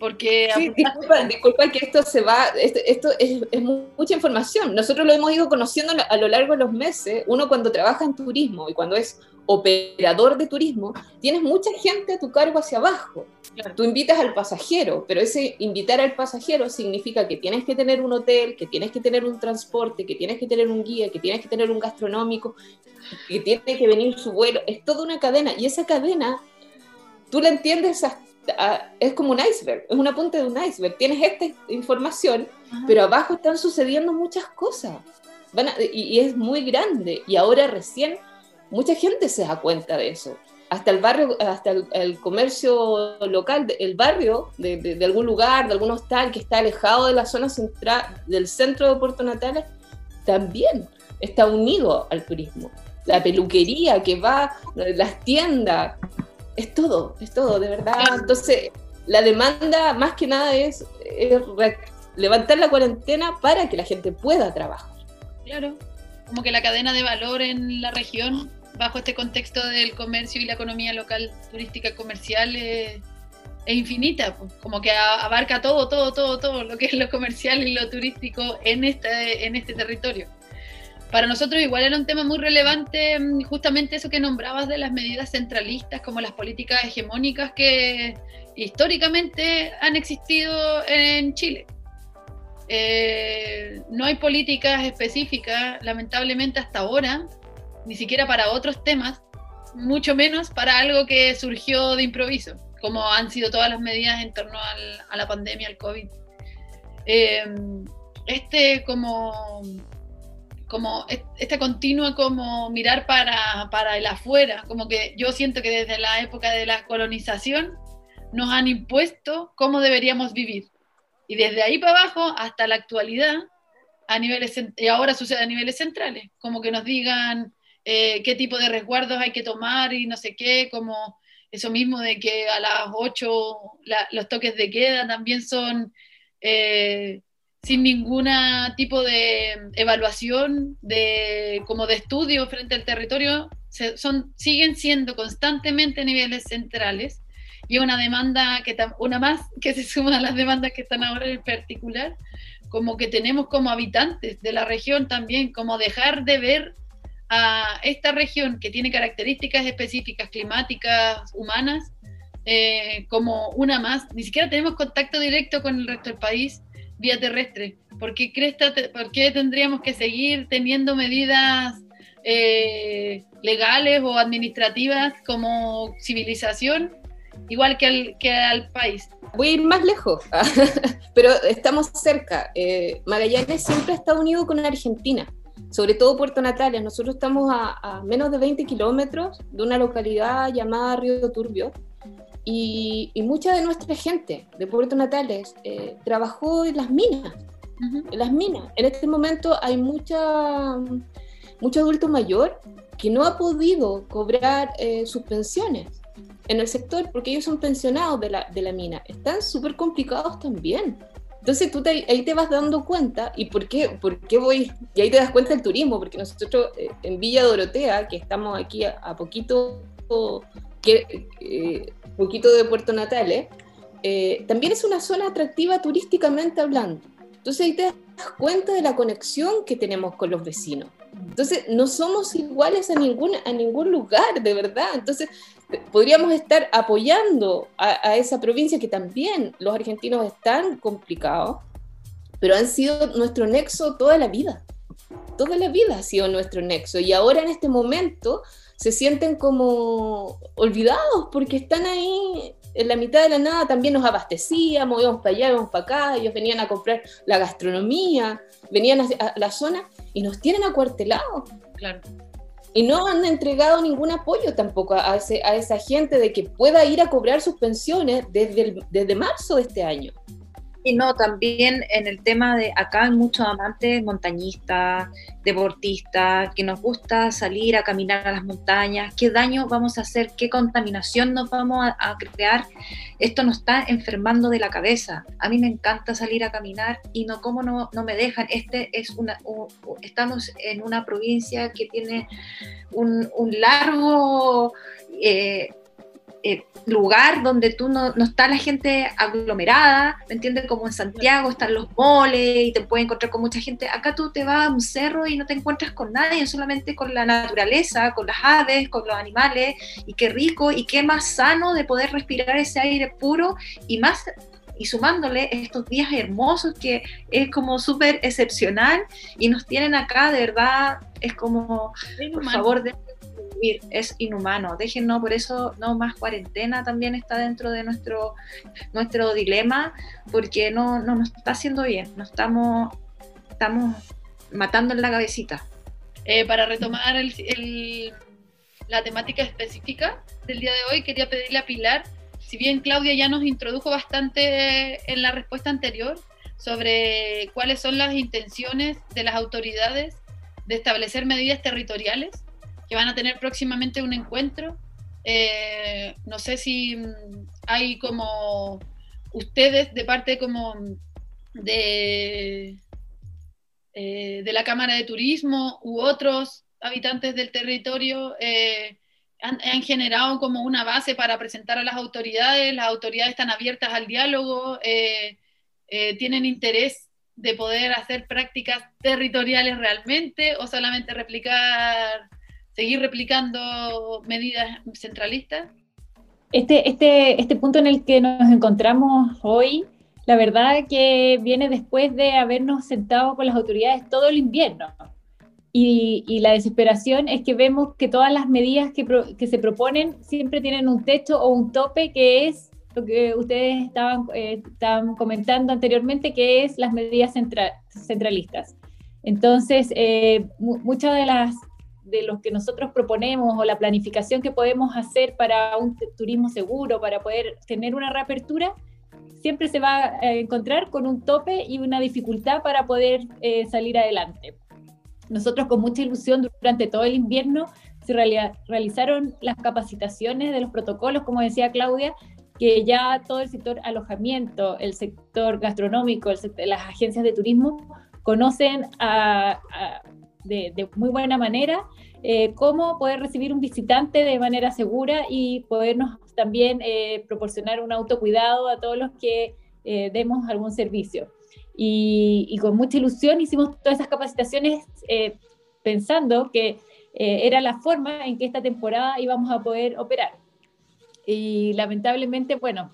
C: porque
J: sí, disculpa, que esto se va, esto, es, mucha información. Nosotros lo hemos ido conociendo a lo largo de los meses. Uno cuando trabaja en turismo y cuando es operador de turismo, tienes mucha gente a tu cargo hacia abajo. Tú invitas al pasajero, pero ese invitar al pasajero significa que tienes que tener un hotel, que tienes que tener un transporte, que tienes que tener un guía, que tienes que tener un gastronómico, que tiene que venir su vuelo. Es toda una cadena y esa cadena tú la entiendes hasta es como un iceberg, es una punta de un iceberg. Tienes esta información, pero abajo están sucediendo muchas cosas. y, es muy grande. Y ahora recién mucha gente se da cuenta de eso. Hasta el barrio, hasta el, comercio local, el barrio de, algún lugar, de algún hostal que está alejado de la zona central, del centro de Puerto Natales, también está unido al turismo. La peluquería que va, las tiendas, es todo, es todo, de verdad. Entonces, la demanda más que nada es, levantar la cuarentena para que la gente pueda trabajar.
C: Claro, como que la cadena de valor en la región, bajo este contexto del comercio y la economía local turística comercial, es, infinita, pues. como que abarca todo, todo, todo, todo lo que es lo comercial y lo turístico en este, en este territorio para nosotros igual era un tema muy relevante mm, justamente eso que nombrabas de las medidas centralistas como las políticas hegemónicas que históricamente han existido en Chile. Eh, no hay políticas específicas, lamentablemente hasta ahora, ni siquiera para otros temas, mucho menos para algo que surgió de improviso, como han sido todas las medidas en torno a la pandemia, al COVID. Eh, este como como esta continua como mirar para, para, el afuera, como que yo siento que desde la época de la colonización nos han impuesto cómo deberíamos vivir. Y desde ahí para abajo hasta la actualidad, a niveles, y ahora sucede a niveles centrales, como que nos digan eh, qué tipo de resguardos hay que tomar y no sé qué, como eso mismo de que a las 8 los toques de queda también son eh, sin ningún tipo de evaluación, de, como de estudio frente al territorio, son, siguen siendo constantemente niveles centrales y una demanda, que una más que se suma a las demandas que están ahora en particular, como que tenemos como habitantes de la región también, como dejar de ver a esta región que tiene características específicas climáticas, humanas, eh, como una más. Ni siquiera tenemos contacto directo con el resto del país vía terrestre. ¿Por qué, por qué tendríamos que seguir teniendo medidas eh, legales o administrativas como civilización, igual que al, que al país?
J: Voy a ir más lejos, <laughs> pero estamos cerca. Eh, Magallanes siempre está unido con Argentina sobre todo Puerto Natales. Nosotros estamos a, menos de 20 kilómetros de una localidad llamada Río Turbio y, mucha de nuestra gente de Puerto Natales eh, trabajó en las minas. En las minas. En este momento hay mucha, mucho adulto mayor que no ha podido cobrar eh, sus pensiones en el sector porque ellos son pensionados de la, de la mina. Están súper complicados también. Entonces tú ahí te vas dando cuenta, ¿y por qué, por qué voy? Y ahí te das cuenta del turismo, porque nosotros eh, en Villa Dorotea, que estamos aquí a, poquito, que, eh, poquito de Puerto Natales, eh, también es una zona atractiva turísticamente hablando. Entonces ahí te das cuenta de la conexión que tenemos con los vecinos. Entonces no somos iguales a ningún, a ningún lugar, de verdad. Entonces podríamos estar apoyando a, esa provincia que también los argentinos están complicados, pero han sido nuestro nexo toda la vida. Toda la vida ha sido nuestro nexo y ahora en este momento se sienten como olvidados porque están ahí en la mitad de la nada, también nos abastecíamos, íbamos para allá, íbamos para acá, ellos venían a comprar la gastronomía, venían a, la zona y nos tienen acuartelados.
C: Claro
J: y no han entregado ningún apoyo tampoco a, ese, a esa gente de que pueda ir a cobrar sus pensiones desde, desde marzo de este año.
K: Y no, también en el tema de acá hay muchos amantes montañistas, deportistas, que nos gusta salir a caminar a las montañas, qué daño vamos a hacer, qué contaminación nos vamos a, crear. Esto nos está enfermando de la cabeza. A mí me encanta salir a caminar y no, ¿cómo no, no me dejan? Este es una, estamos en una provincia que tiene un, largo... Eh, eh, lugar donde tú no, no, está la gente aglomerada, ¿me entiendes? Como en Santiago están los moles y te puedes encontrar con mucha gente. Acá tú te vas a un cerro y no te encuentras con nadie, solamente con la naturaleza, con las aves, con los animales, y qué rico y qué más sano de poder respirar ese aire puro y más y sumándole estos días hermosos que es como súper excepcional y nos tienen acá, de verdad, es como, por favor, de es inhumano. Déjennos, por eso no más cuarentena también está dentro de nuestro, nuestro dilema, porque no, no nos está haciendo bien, nos estamos, estamos matando en la cabecita.
C: Eh, para retomar la temática específica del día de hoy, quería pedirle a Pilar, si bien Claudia ya nos introdujo bastante en la respuesta anterior sobre cuáles son las intenciones de las autoridades de establecer medidas territoriales, que van a tener próximamente un encuentro. Eh, no sé si mm, hay como ustedes de parte como de, eh, de la Cámara de Turismo u otros habitantes del territorio eh, han, generado como una base para presentar a las autoridades, las autoridades están abiertas al diálogo, tienen interés de poder hacer prácticas territoriales realmente o solamente replicar seguir replicando medidas centralistas?
I: Este, este, este punto en el que nos encontramos hoy, la verdad que viene después de habernos sentado con las autoridades todo el invierno. Y, y la desesperación es que vemos que todas las medidas que, que, se proponen siempre tienen un techo o un tope que es lo que ustedes estaban, eh, estaban comentando anteriormente, que es las medidas centralistas. Entonces, eh, muchas de las de los que nosotros proponemos o la planificación que podemos hacer para un turismo seguro, para poder tener una reapertura, siempre se va a encontrar con un tope y una dificultad para poder eh, salir adelante. Nosotros con mucha ilusión durante todo el invierno se realizaron las capacitaciones de los protocolos, como decía Claudia, que ya todo el sector alojamiento, el sector gastronómico, las agencias de turismo conocen de, muy buena manera eh, cómo poder recibir un visitante de manera segura y podernos también eh, proporcionar un autocuidado a todos los que eh, demos algún servicio. Y, con mucha ilusión hicimos todas esas capacitaciones pensando que era la forma en que esta temporada íbamos a poder operar. Y lamentablemente, bueno,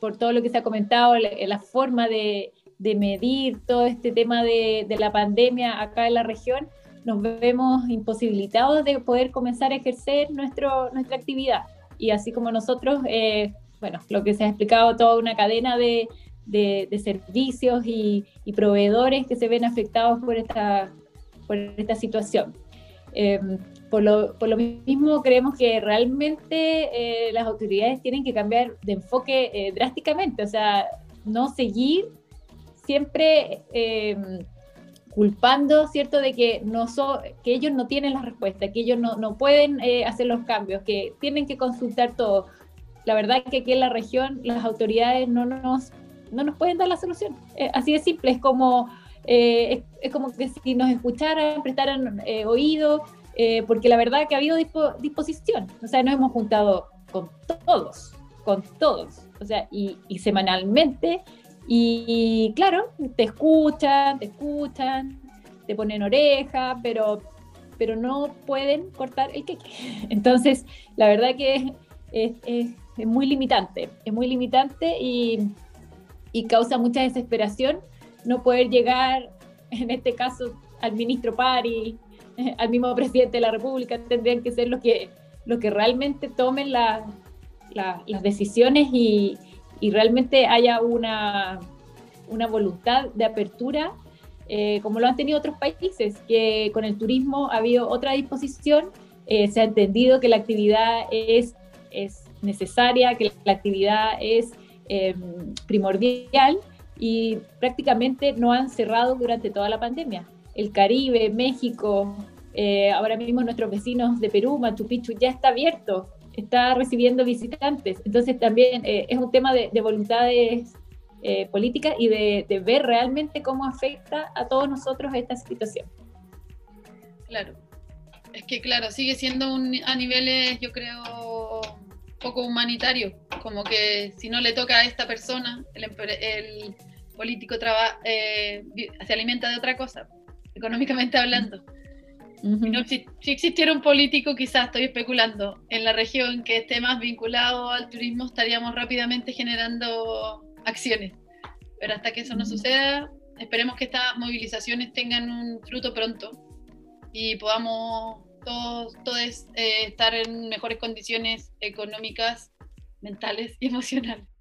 I: por todo lo que se ha comentado, la, forma de, medir todo este tema de, de, la pandemia acá en la región, nos vemos imposibilitados de poder comenzar a ejercer nuestro, nuestra actividad. Y así como nosotros, eh, bueno, lo que se ha explicado, toda una cadena de, de, servicios y, proveedores que se ven afectados por esta, por esta situación. Em, por, lo, por, lo, mismo creemos que realmente eh, las autoridades tienen que cambiar de enfoque eh, drásticamente, o sea, no seguir siempre em, culpando, ¿cierto?, de que, no so, que ellos no tienen la respuesta, que ellos no, no pueden eh, hacer los cambios, que tienen que consultar todo. La verdad es que aquí en la región las autoridades no nos, no nos pueden dar la solución. Eh, así de simple, es como, eh, es, como que si nos escucharan, prestaran oído, porque la verdad es que ha habido disposición. O sea, nos hemos juntado con todos, con todos. O sea, y, y semanalmente y, claro, te escuchan, te escuchan, te ponen oreja, pero, pero no pueden cortar el queque. <laughs> Entonces, la verdad que es, es, muy limitante, es muy limitante y, y causa mucha desesperación no poder llegar, en este caso, al ministro Pari, <laughs> al mismo presidente de la República, tendrían que ser los que, los que realmente tomen las decisiones y, y realmente haya una, una voluntad de apertura, eh, como lo han tenido otros países, que con el turismo ha habido otra disposición, eh, se ha entendido que la actividad es, es necesaria, que la actividad es em, primordial y prácticamente no han cerrado durante toda la pandemia. El Caribe, México, eh, ahora mismo nuestros vecinos de Perú, Machu Picchu, ya está abierto está recibiendo visitantes. Entonces también eh, es un tema de, voluntades eh, políticas y de, ver realmente cómo afecta a todos nosotros esta situación.
C: Claro. Es que claro, sigue siendo un, a niveles, yo creo, poco humanitario, como que si no le toca a esta persona, el, el político traba, eh, se alimenta de otra cosa, económicamente hablando si, existiera un político, quizás estoy especulando, en la región que esté más vinculado al turismo, estaríamos rápidamente generando acciones. Pero hasta que eso no suceda, esperemos que estas movilizaciones tengan un fruto pronto y podamos todos, todos eh, estar en mejores condiciones económicas, mentales y emocionales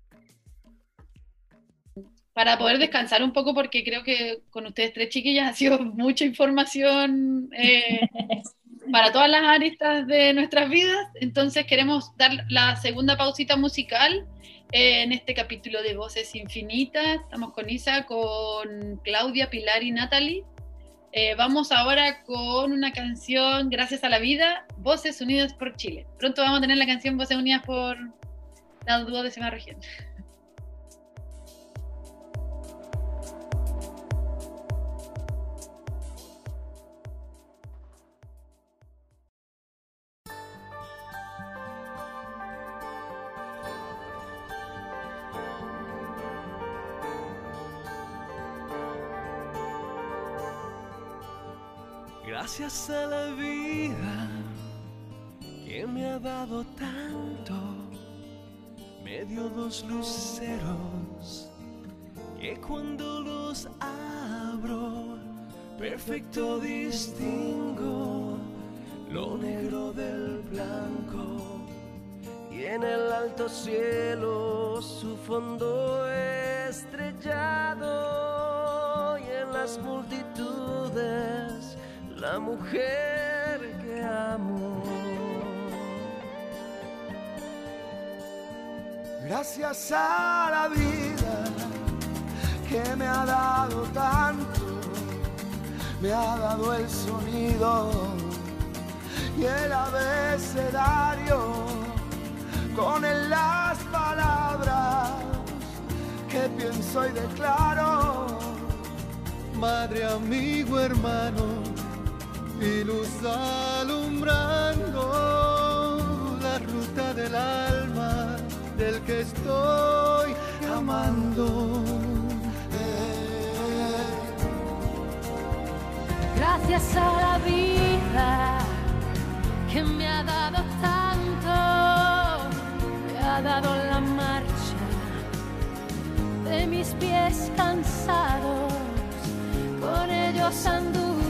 C: para poder descansar un poco, porque creo que con ustedes tres chiquillas ha sido <laughs> mucha información eh, para todas las aristas de nuestras vidas. Entonces queremos dar la segunda pausita musical eh, en este capítulo de Voces Infinitas. Estamos con Isa, con Claudia, Pilar y Natalie. Eh, vamos ahora con una canción, Gracias a la Vida, Voces Unidas por Chile. Pronto vamos a tener la canción Voces Unidas por la duodécima región.
M: Gracias a la vida que me ha dado tanto, me dio dos luceros que cuando los abro, perfecto distingo lo negro del blanco. Y en el alto cielo su fondo estrellado y en las multitudes la mujer que amo.
N: Gracias a la vida que me ha dado tanto, me ha dado el sonido y el abecedario con él las palabras que pienso y declaro. Madre, amigo, hermano, y luz alumbrando la ruta del alma del que estoy amando.
O: Gracias a la vida que me ha dado tanto, me ha dado la marcha de mis pies cansados, con ellos anduve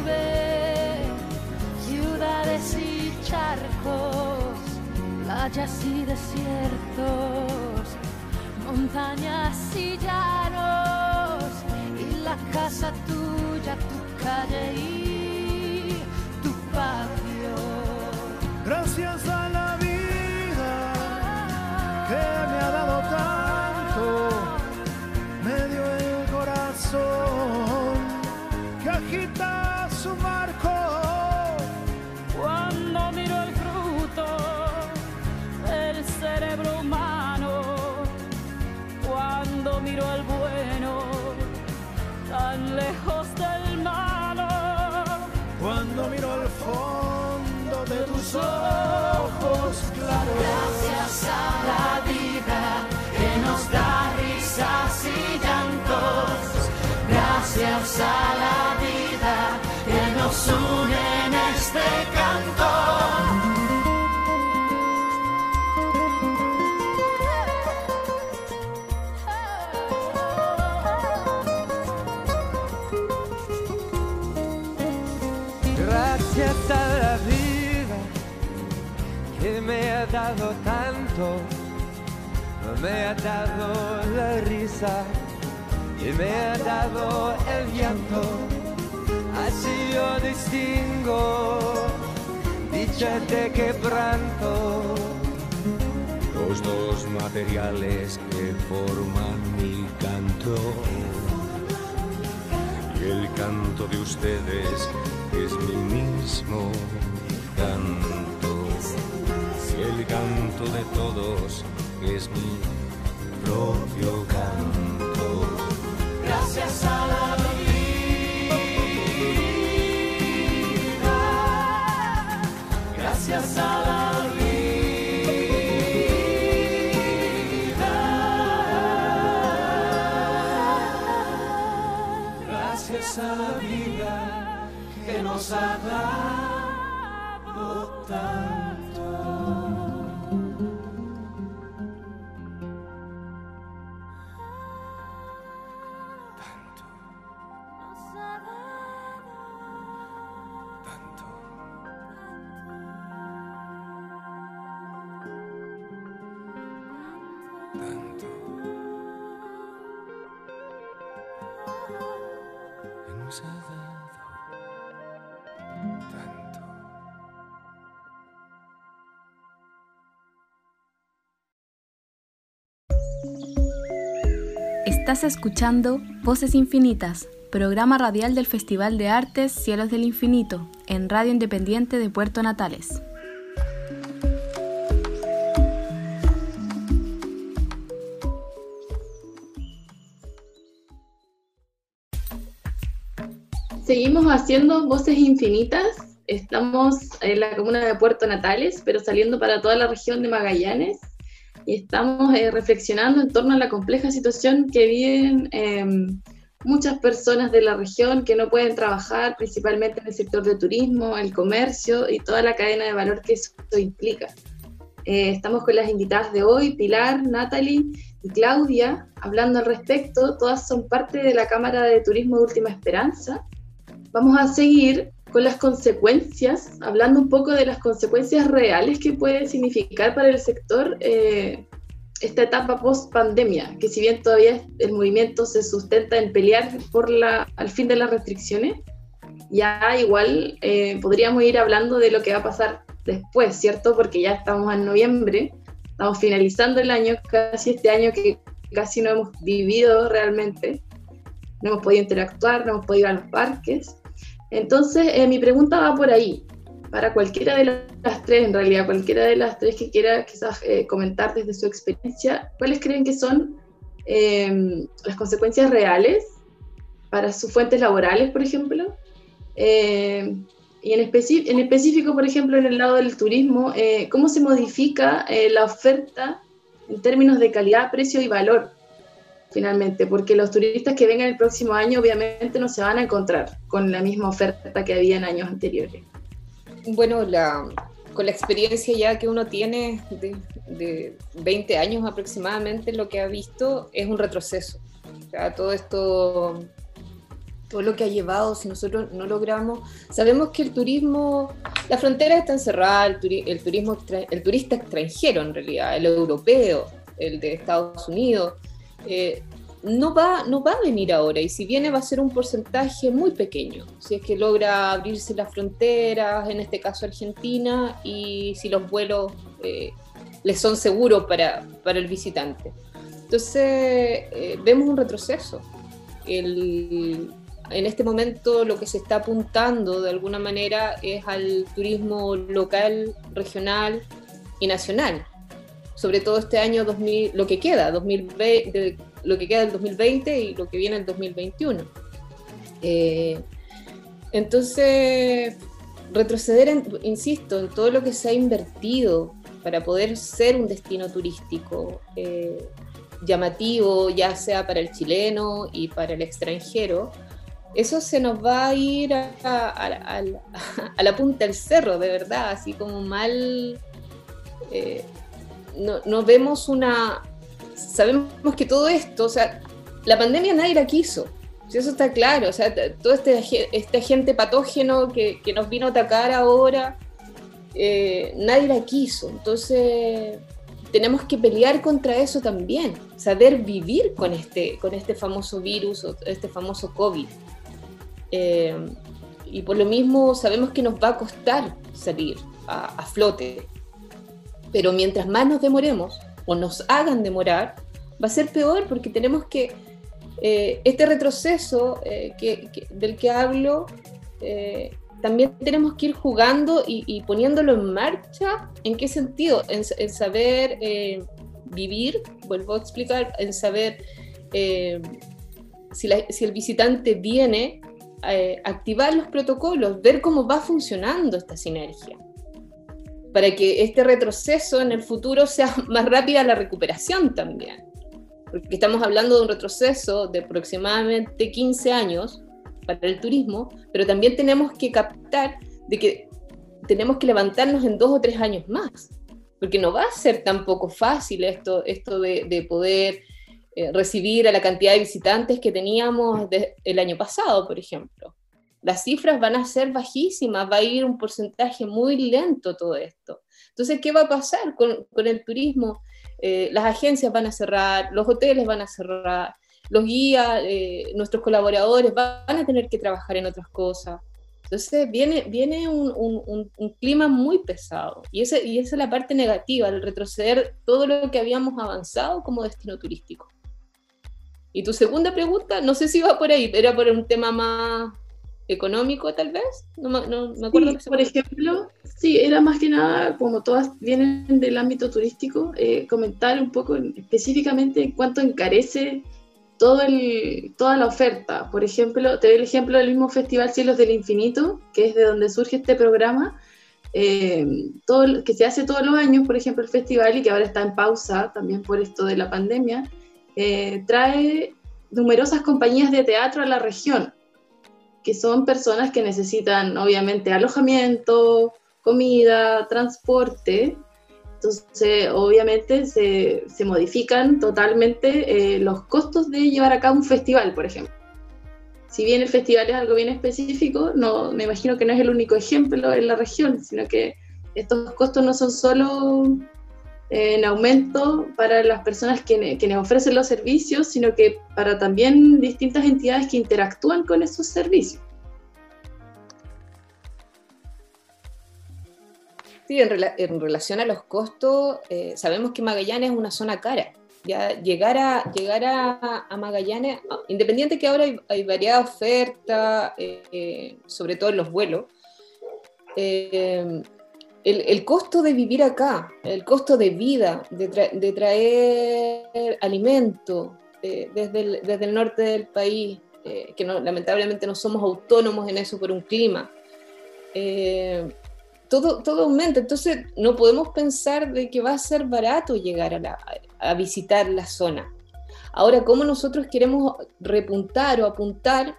O: ciudades y charcos, playas y desiertos, montañas y llanos, y la casa tuya, tu calle y tu patio.
N: Gracias a
O: nos en este canto.
P: Gracias a la vida que me ha dado tanto, me ha dado la risa y me ha dado el llanto. Así yo distingo dicha de quebranto.
Q: Los dos materiales que forman mi canto. Y el canto de ustedes es mi mismo canto. Y el canto de todos es mi propio canto.
O: Gracias a la
N: nos ha dado
H: Estás escuchando Voces Infinitas, programa radial del Festival de Artes Cielos del Infinito, en Radio Independiente de Puerto Natales.
B: Seguimos haciendo Voces Infinitas. Estamos en la comuna de Puerto Natales, pero saliendo para toda la región de Magallanes. Y estamos eh, reflexionando en torno a la compleja situación que viven eh, muchas personas de la región que no pueden trabajar, principalmente en el sector de turismo, el comercio y toda la cadena de valor que eso implica. Eh, estamos con las invitadas de hoy, Pilar, Natalie y Claudia, hablando al respecto. Todas son parte de la Cámara de Turismo de Última Esperanza. Vamos a seguir con las consecuencias, hablando un poco de las consecuencias reales que puede significar para el sector eh, esta etapa post pandemia, que si bien todavía el movimiento se sustenta en pelear por la, al fin de las restricciones, ya igual eh, podríamos ir hablando de lo que va a pasar después, ¿cierto? Porque ya estamos en noviembre estamos finalizando el año, casi este año que casi no hemos vivido realmente, no hemos podido interactuar, no hemos podido ir a los parques. Entonces, eh, mi pregunta va por ahí, para cualquiera de las tres, en realidad, cualquiera de las tres que quiera quizás eh, comentar desde su experiencia, ¿cuáles creen que son em, las consecuencias reales para sus fuentes laborales, por ejemplo? Em, y en, específico, por ejemplo, en el lado del turismo, eh, ¿cómo se modifica la oferta en términos de calidad, precio y valor, finalmente, porque los turistas que vengan el próximo año obviamente no se van a encontrar con la misma oferta que había en años anteriores.
J: Bueno, la, con la experiencia ya que uno tiene de, de 20 años aproximadamente, lo que ha visto es un retroceso. Todo esto todo lo que ha llevado, si nosotros no logramos, sabemos que el turismo, la frontera está encerrada, el, turismo, el turista extranjero en realidad, el europeo, el de Estados Unidos, eh, no, va, no va a venir ahora y si viene va a ser un porcentaje muy pequeño, si es que logra abrirse las fronteras, en este caso Argentina, y si los vuelos eh, les son seguros para, para el visitante. Entonces, eh, vemos un retroceso. El, en este momento lo que se está apuntando de alguna manera es al turismo local, regional y nacional. Sobre todo este año 2000, lo que queda, 2020, lo que queda del 2020 y lo que viene el 2021. Eh, entonces, retroceder, insisto, en todo lo que se ha invertido para poder ser un destino turístico eh, llamativo, ya sea para el chileno y para el extranjero, eso se nos va a ir a, <laughs> la punta del cerro, de verdad, así como mal. Eh, no, vemos una. Sabemos que todo esto, o sea, la pandemia nadie la quiso, eso está claro, o sea, todo este, este agente patógeno que, nos vino a atacar ahora, eh, nadie la quiso, entonces tenemos que pelear contra eso también, saber vivir con este, con este famoso virus o este famoso COVID. Eh, y por lo mismo sabemos que nos va a costar salir a, flote. Pero mientras más nos demoremos o nos hagan demorar, va a ser peor porque tenemos que, eh, este retroceso eh, del que hablo, también tenemos que ir jugando y, poniéndolo en marcha. ¿En qué sentido? En, saber vivir, vuelvo a explicar, en saber si, si, el visitante viene eh, activar los protocolos, ver cómo va funcionando esta sinergia, para que este retroceso en el futuro sea <laughs> más rápida la recuperación también. Porque estamos hablando de un retroceso de aproximadamente 15 años para el turismo, pero también tenemos que captar de que tenemos que levantarnos en dos o tres años más, porque no va a ser tampoco fácil esto, esto de, poder eh, recibir a la cantidad de visitantes que teníamos el año pasado, por ejemplo. Las cifras van a ser bajísimas, va a ir un porcentaje muy lento todo esto. Entonces, ¿qué va a pasar con, el turismo? Eh, las agencias van a cerrar, los hoteles van a cerrar, los guías, eh, nuestros colaboradores van a tener que trabajar en otras cosas. Entonces viene, viene un, clima muy pesado y, ese, y esa es la parte negativa, el retroceder todo lo que habíamos avanzado como destino turístico. Y tu segunda pregunta, no sé si va por ahí, era por un tema más económico tal vez, no, me acuerdo.
B: por ejemplo, sí, era más que nada, como todas vienen del ámbito turístico, eh, comentar un poco específicamente en cuánto encarece todo el, toda la oferta. Por ejemplo, te doy el ejemplo del mismo Festival Cielos del Infinito, que es de donde surge este programa, eh, todo, que se hace todos los años, por ejemplo, el festival, y que ahora está en pausa también por esto de la pandemia eh, trae numerosas compañías de teatro a la región, que son personas que necesitan obviamente alojamiento, comida, transporte. Entonces, obviamente se, se modifican totalmente eh, los costos de llevar a cabo un festival, por ejemplo. Si bien el festival es algo bien específico, no, me imagino que no es el único ejemplo en la región, sino que estos costos no son solo en aumento para las personas que, que, ofrecen los servicios, sino que para también distintas entidades que interactúan con esos servicios.
J: Sí, en, relación a los costos, eh, sabemos que Magallanes es una zona cara. Ya llegar a, llegar a, Magallanes, independiente que ahora hay, variada oferta, eh, sobre todo en los vuelos, el, costo de vivir acá, el costo de vida, de, traer alimento desde, el, desde el norte del país, que no, lamentablemente no somos autónomos en eso por un clima, eh, todo, todo aumenta. Entonces no podemos pensar de que va a ser barato llegar a, a visitar la zona. Ahora, ¿cómo nosotros queremos repuntar o apuntar?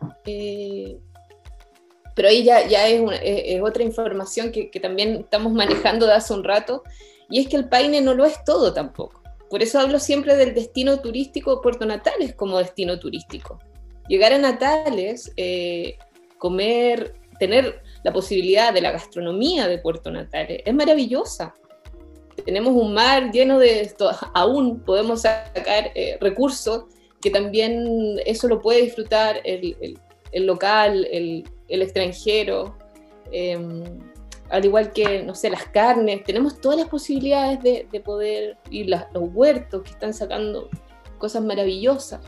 J: Pero ahí ya, es, otra información que, también estamos manejando de hace un rato, y es que el Paine no lo es todo tampoco. Por eso hablo siempre del destino turístico Puerto Natales como destino turístico. Llegar a Natales, eh, comer, tener la posibilidad de la gastronomía de Puerto Natales es maravillosa. Tenemos un mar lleno de esto, aún podemos sacar eh, recursos que también eso lo puede disfrutar el, local, el, el extranjero, em, al igual que, no sé, las carnes, tenemos todas las posibilidades de, de poder ir, los huertos que están sacando cosas maravillosas.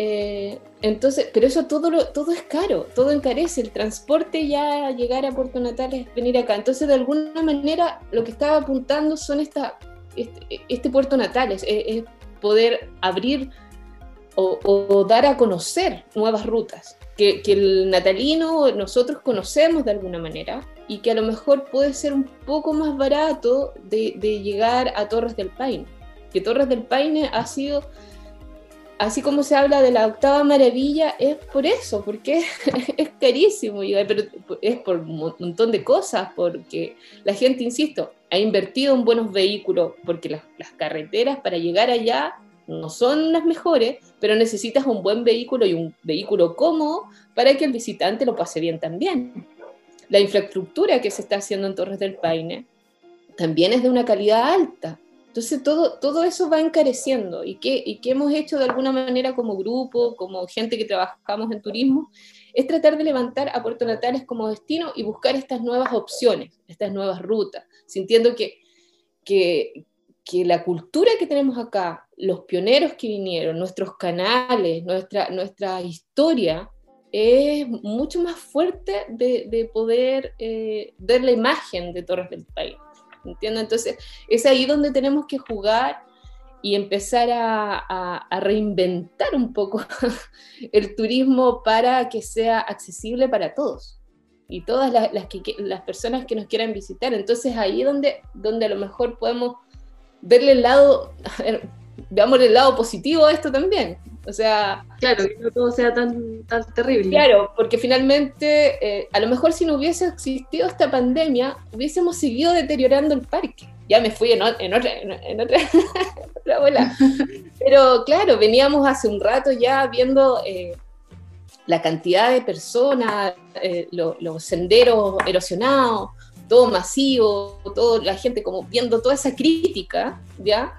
J: Eh, entonces, pero eso todo, todo es caro, todo encarece. El transporte ya llegar a Puerto Natal es venir acá. Entonces, de alguna manera, lo que estaba apuntando son esta, este, este Puerto Natal, es, poder abrir o, dar a conocer nuevas rutas que, el natalino nosotros conocemos de alguna manera y que a lo mejor puede ser un poco más barato de, llegar a Torres del Paine. Que Torres del Paine ha sido así como se habla de la octava maravilla, es por eso, porque <laughs> es carísimo, pero es por un montón de cosas, porque la gente, insisto, ha invertido en buenos vehículos, porque las, carreteras para llegar allá no son las mejores, pero necesitas un buen vehículo y un vehículo cómodo para que el visitante lo pase bien también. La infraestructura que se está haciendo en Torres del Paine también es de una calidad alta. Entonces todo, todo eso va encareciendo y que, y que hemos hecho de alguna manera como grupo, como gente que trabajamos en turismo, es tratar de levantar a Puerto Natales como destino y buscar estas nuevas opciones, estas nuevas rutas, sintiendo que, que, que la cultura que tenemos acá, los pioneros que vinieron, nuestros canales, nuestra, nuestra historia, es mucho más fuerte de, de poder eh, ver la imagen de Torres del País. ¿entiendes? Entonces, es ahí donde tenemos que jugar y empezar a, reinventar un poco <laughs> el turismo para que sea accesible para todos y todas las, las, personas que nos quieran visitar. Entonces ahí donde, donde a lo mejor podemos verle el lado, <laughs> veamos el lado positivo a esto también. O sea,
B: claro, que no todo sea tan, tan terrible.
J: Claro, porque finalmente, eh, a lo mejor si no hubiese existido esta pandemia, hubiésemos seguido deteriorando el parque. Ya me fui en, en otra, en, otra, <laughs> otra Pero claro, veníamos hace un rato ya viendo eh, la cantidad de personas, eh, los senderos erosionados, todo masivo, todo, la gente como viendo toda esa crítica, ¿ya?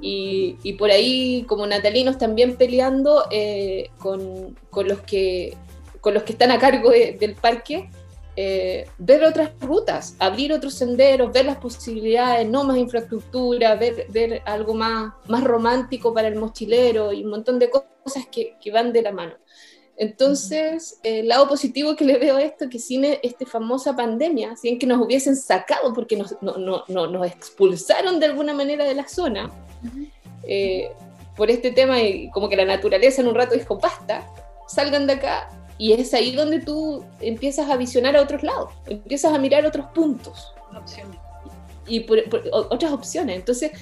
J: Y, por ahí como natalinos también peleando eh, con, con, los que, con los que están a cargo del parque, eh, ver otras rutas, abrir otros senderos, ver las posibilidades, no más infraestructura, ver, ver algo más, más romántico para el mochilero y un montón de cosas que, que van de la mano. Entonces, el lado positivo que le veo a esto, que sin esta famosa pandemia, sin que nos hubiesen sacado porque nos, no, no, nos expulsaron de alguna manera de la zona, eh, por este tema, y como que la naturaleza en un rato dijo, basta, salgan de acá, y es ahí donde tú empiezas a visionar a otros lados, empiezas a mirar otros puntos. Y por, otras opciones. Entonces,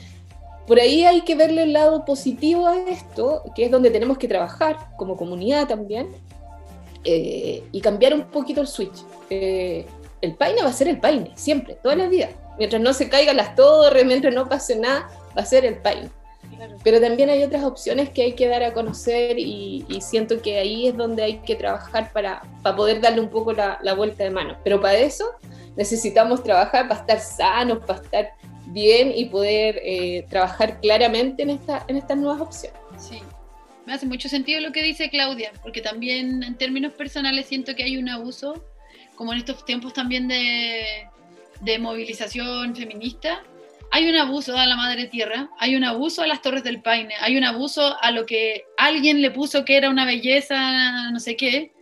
J: por ahí hay que verle el lado positivo a esto, que es donde tenemos que trabajar como comunidad también, eh, y cambiar un poquito el switch. Eh, el paine va a ser el paine, siempre, toda la vida. Mientras no se caigan las torres, mientras no pase nada, va a ser el paine. Pero también hay otras opciones que hay que dar a conocer y, siento que ahí es donde hay que trabajar para, para poder darle un poco la, la, vuelta de mano. Pero para eso necesitamos trabajar para estar sanos, para estar bien y poder eh, trabajar claramente en, esta, en estas nuevas opciones.
C: Sí, me hace mucho sentido lo que dice Claudia, porque también en términos personales siento que hay un abuso, como en estos tiempos también de de movilización feminista, hay un abuso a la madre tierra, hay un abuso a las Torres del Paine, hay un abuso a lo que alguien le puso que era una belleza, no sé qué.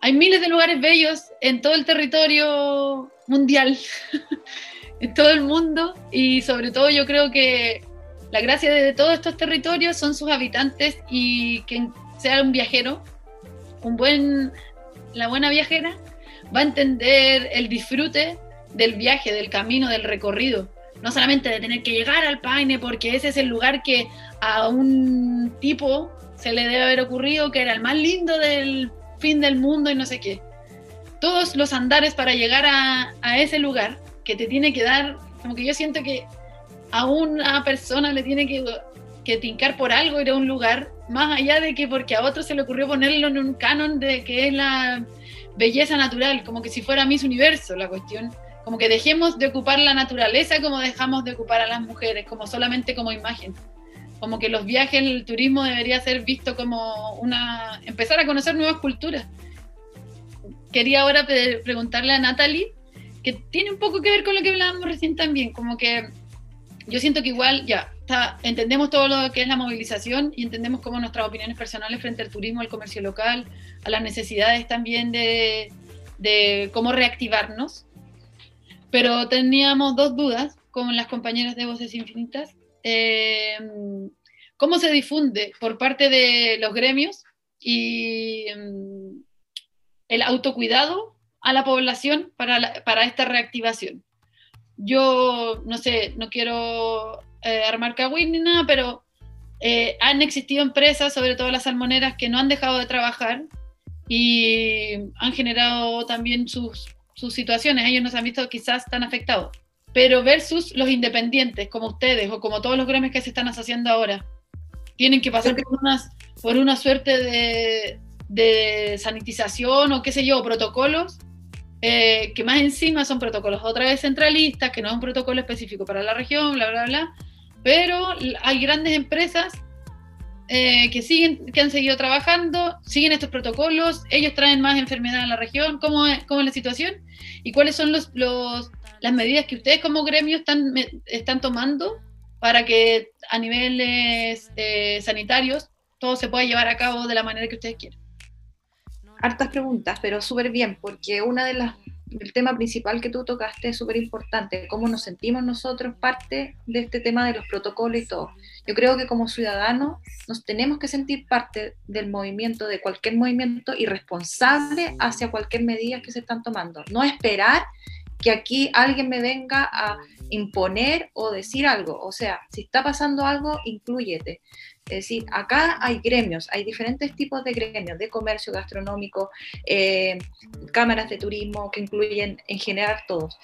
C: Hay miles de lugares bellos en todo el territorio mundial, <laughs> en todo el mundo, y sobre todo yo creo que la gracia de todos estos territorios son sus habitantes y que sea un viajero, un buen, la buena viajera, va a entender el disfrute del viaje, del camino, del recorrido no solamente de tener que llegar al Paine, porque ese es el lugar que a un tipo se le debe haber ocurrido que era el más lindo del fin del mundo y no sé qué. Todos los andares para llegar a ese lugar que te tiene que dar, como que yo siento que a una persona le tiene que, que tincar por algo ir a un lugar, más allá de que porque a otro se le ocurrió ponerlo en un canon de que es la belleza natural, como que si fuera Miss Universo la cuestión como que dejemos de ocupar la naturaleza como dejamos de ocupar a las mujeres, como solamente como imagen. Como que los viajes, el turismo debería ser visto como una... empezar a conocer nuevas culturas. Quería ahora preguntarle a Natalie, que tiene un poco que ver con lo que hablábamos recién también, como que yo siento que igual ya entendemos todo lo que es la movilización y entendemos como nuestras opiniones personales frente al turismo, al comercio local, a las necesidades también de, cómo reactivarnos pero teníamos dos dudas con las compañeras de Voces Infinitas. Eh, ¿Cómo se difunde por parte de los gremios y mm, el autocuidado a la población para, para esta reactivación? Yo, no sé, no quiero eh, armar cagüín ni nada, pero eh, han existido empresas, sobre todo las salmoneras, que no han dejado de trabajar y han generado también sus sus situaciones, ellos nos han visto quizás tan afectados, pero versus los independientes como ustedes o como todos los gremios que se están haciendo ahora, tienen que pasar por, unas, por una suerte de, de sanitización o qué sé yo, protocolos, eh, que más encima son protocolos otra vez centralistas, que no es un protocolo específico para la región, bla, bla, bla, pero hay grandes empresas eh, que siguen, que han seguido trabajando, siguen estos protocolos, ellos traen más enfermedad a la región, ¿cómo es, cómo es la situación? ¿Y cuáles son los, los, las medidas que ustedes como gremio están, están tomando para que a niveles eh, sanitarios todo se pueda llevar a cabo de la manera que ustedes quieren?
K: Hartas preguntas, pero súper bien, porque una de las el tema principal que tú tocaste es súper importante, cómo nos sentimos nosotros parte de este tema de los protocolos y todo. Yo creo que como ciudadanos nos tenemos que sentir parte del movimiento, de cualquier movimiento y responsable hacia cualquier medida que se están tomando. No esperar que aquí alguien me venga a imponer o decir algo. O sea, si está pasando algo, incluyete. Es decir, acá hay gremios, hay diferentes tipos de gremios, de comercio gastronómico, eh, cámaras de turismo, que incluyen en general todos.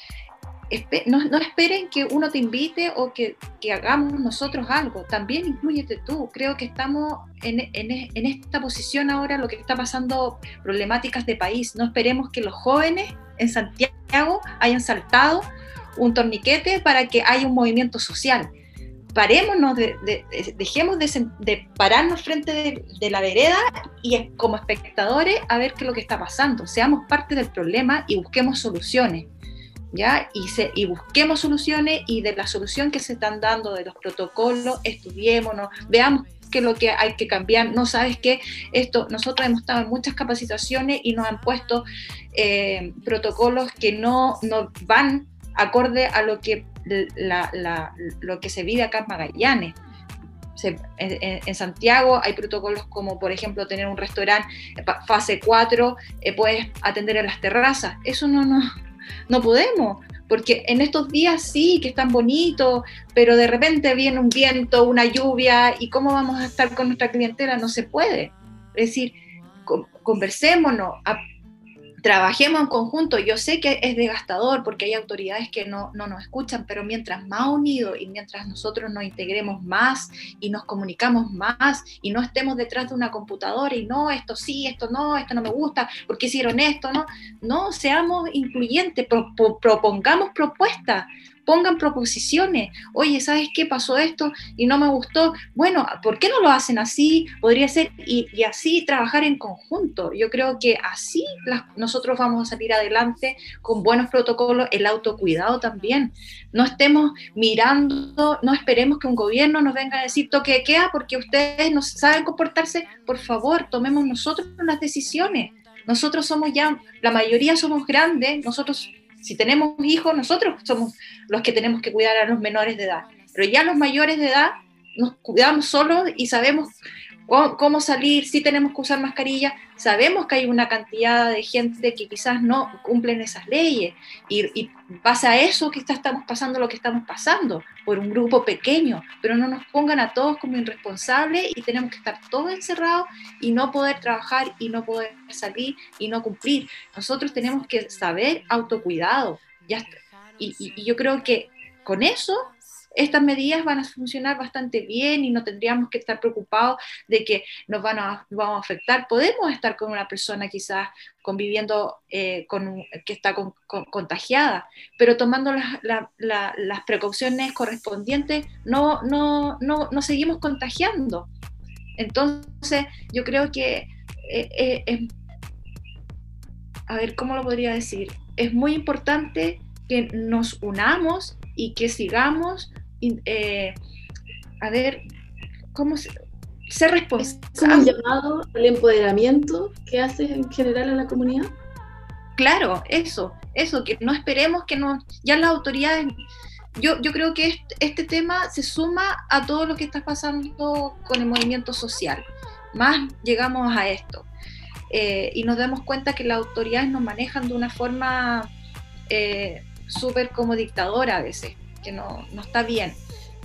K: No, no, esperen que uno te invite o que, que, hagamos nosotros algo, también incluyete tú. Creo que estamos en, en, en, esta posición ahora, lo que está pasando, problemáticas de país. No esperemos que los jóvenes en Santiago hayan saltado un torniquete para que haya un movimiento social parémonos, de, dejemos de, pararnos frente de, la vereda y como espectadores a ver qué es lo que está pasando. Seamos parte del problema y busquemos soluciones. ¿Ya? Y, busquemos soluciones y de la solución que se están dando de los protocolos, estudiémonos, veamos qué es lo que hay que cambiar. No sabes qué, esto, nosotros hemos estado en muchas capacitaciones y nos han puesto eh, protocolos que no, no van acorde a lo que lo que se vive acá en Magallanes. en, Santiago hay protocolos como, por ejemplo, tener un restaurante fase 4, eh, puedes atender en las terrazas. Eso no, no, no podemos, porque en estos días sí que están bonitos, pero de repente viene un viento, una lluvia, ¿y cómo vamos a estar con nuestra clientela? No se puede. Es decir, conversémonos, trabajemos en conjunto. Yo sé que es desgastador porque hay autoridades que no, no nos escuchan, pero mientras más unidos y mientras nosotros nos integremos más y nos comunicamos más y no estemos detrás de una computadora y no, esto sí, esto no, esto no me gusta, ¿por qué hicieron esto? No, no seamos incluyentes, propongamos propuestas pongan proposiciones. Oye, ¿sabes qué pasó esto y no me gustó? Bueno, ¿por qué no lo hacen así? Podría ser y, así trabajar en conjunto. Yo creo que así nosotros vamos a salir adelante con buenos protocolos, el autocuidado también. No estemos mirando, no esperemos que un gobierno nos venga a decir toque de queda porque ustedes no saben comportarse. Por favor, tomemos nosotros las decisiones. Nosotros somos ya, la mayoría somos grandes, nosotros si tenemos hijos, nosotros somos los que tenemos que cuidar a los menores de edad. Pero ya los mayores de edad nos cuidamos solos y sabemos cómo salir, si tenemos que usar mascarilla. Sabemos que hay una cantidad de gente que quizás no cumplen esas leyes y, y pasa eso que estamos pasando lo que estamos pasando por un grupo pequeño, pero no nos pongan a todos como irresponsables y tenemos que estar todos encerrados y no poder trabajar y no poder salir y no cumplir. Nosotros tenemos que saber autocuidado. Ya y, y yo creo que con eso estas medidas van a funcionar bastante bien y no tendríamos que estar preocupados de que nos van a, vamos a afectar. Podemos estar con una persona quizás conviviendo eh, con, que está contagiada, pero tomando las precauciones correspondientes no, no, no, no, seguimos contagiando. Entonces, yo creo que, eh, eh, a ver, ¿cómo lo podría decir? Es muy importante que nos unamos y que sigamos eh, a ver, ¿cómo se, ser responsable?
B: un llamado al empoderamiento que hace en general a la comunidad?
K: Claro, eso, eso, que no esperemos que nos, ya las autoridades, yo, yo creo que este, este tema se suma a todo lo que está pasando con el movimiento social, más llegamos a esto. Eh, y nos damos cuenta que las autoridades nos manejan de una forma eh, súper como dictadora a veces que no, no está bien.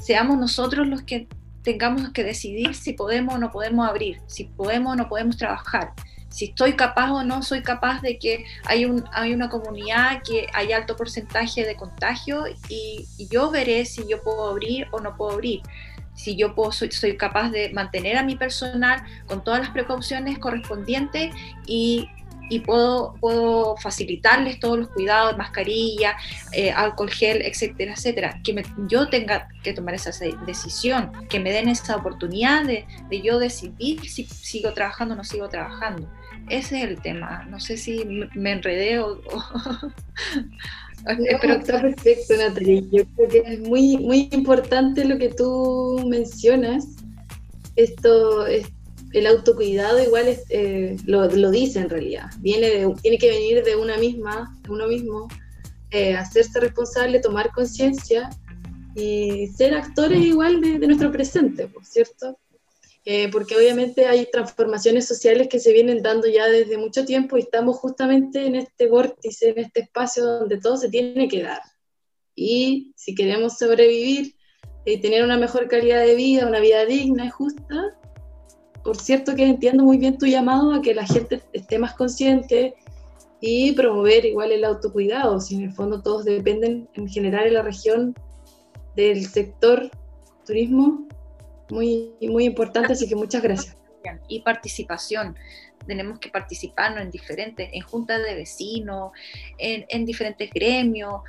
K: Seamos nosotros los que tengamos que decidir si podemos o no podemos abrir, si podemos o no podemos trabajar, si estoy capaz o no soy capaz de que hay, un, hay una comunidad que hay alto porcentaje de contagio y, yo veré si yo puedo abrir o no puedo abrir, si yo puedo, soy, soy capaz de mantener a mi personal con todas las precauciones correspondientes y y puedo, puedo facilitarles todos los cuidados, mascarilla, eh, alcohol gel, etcétera, etcétera. Que yo tenga que tomar esa decisión, que me den esa oportunidad de, de yo decidir si sigo trabajando o no sigo trabajando. Ese es el tema. No sé si me enredé o... <laughs>
B: Pero está perfecto, Natalia. Yo creo que es muy, muy importante lo que tú mencionas. Esto, es el autocuidado igual eh, lo, lo, dice en realidad, Viene tiene que venir de una misma, de uno mismo, eh, hacerse responsable, tomar conciencia y ser actores igual de, nuestro presente, por cierto, eh, porque obviamente hay transformaciones sociales que se vienen dando ya desde mucho tiempo y estamos justamente en este vórtice, en este espacio donde todo se tiene que dar. Y si queremos sobrevivir y tener una mejor calidad de vida, una vida digna y justa, por cierto que entiendo muy bien tu llamado a que la gente esté más consciente y promover igual el autocuidado, si en el fondo todos dependen en general en la región del sector turismo, muy, muy importante, así que muchas gracias.
K: Y participación, tenemos que participar en diferentes, en juntas de vecinos, en, en diferentes gremios,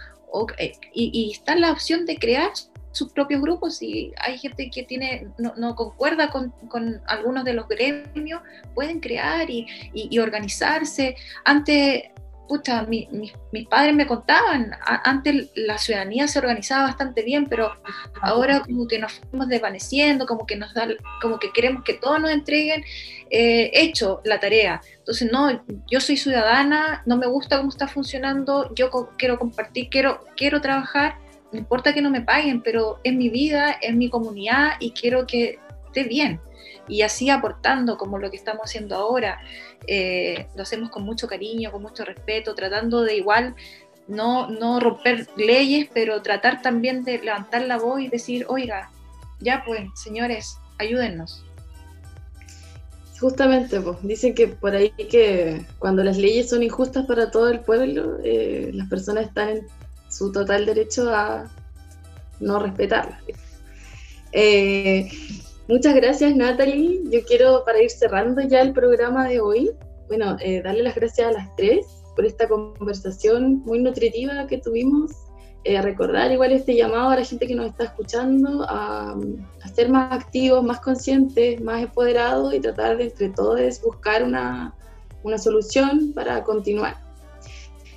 K: eh, y, y, está la opción de crear sus propios grupos. Si hay gente que tiene, no, concuerda con, con, algunos de los gremios, pueden crear y, y, organizarse. Antes, pucha, mi, mis padres me contaban, antes la ciudadanía se organizaba bastante bien, pero ahora como que nos fuimos desvaneciendo, como que nos da, como que queremos que todos nos entreguen eh, hecho la tarea. Entonces, no, yo soy ciudadana, no me gusta cómo está funcionando, yo quiero compartir, quiero, quiero trabajar no importa que no me paguen, pero es mi vida, es mi comunidad y quiero que esté bien. Y así aportando como lo que estamos haciendo ahora, eh, lo hacemos con mucho cariño, con mucho respeto, tratando de igual no, no romper leyes, pero tratar también de levantar la voz y decir, oiga, ya pues, señores, ayúdennos.
B: Justamente, pues, dicen que por ahí que cuando las leyes son injustas para todo el pueblo, eh, las personas están en su total derecho a no respetarla. Eh, muchas gracias Natalie. Yo quiero, para ir cerrando ya el programa de hoy, bueno, eh, darle las gracias a las tres por esta conversación muy nutritiva que tuvimos eh, recordar igual este llamado a la gente que nos está escuchando a, ser más activos, más conscientes, más empoderados y tratar de entre todos buscar una, una solución para continuar.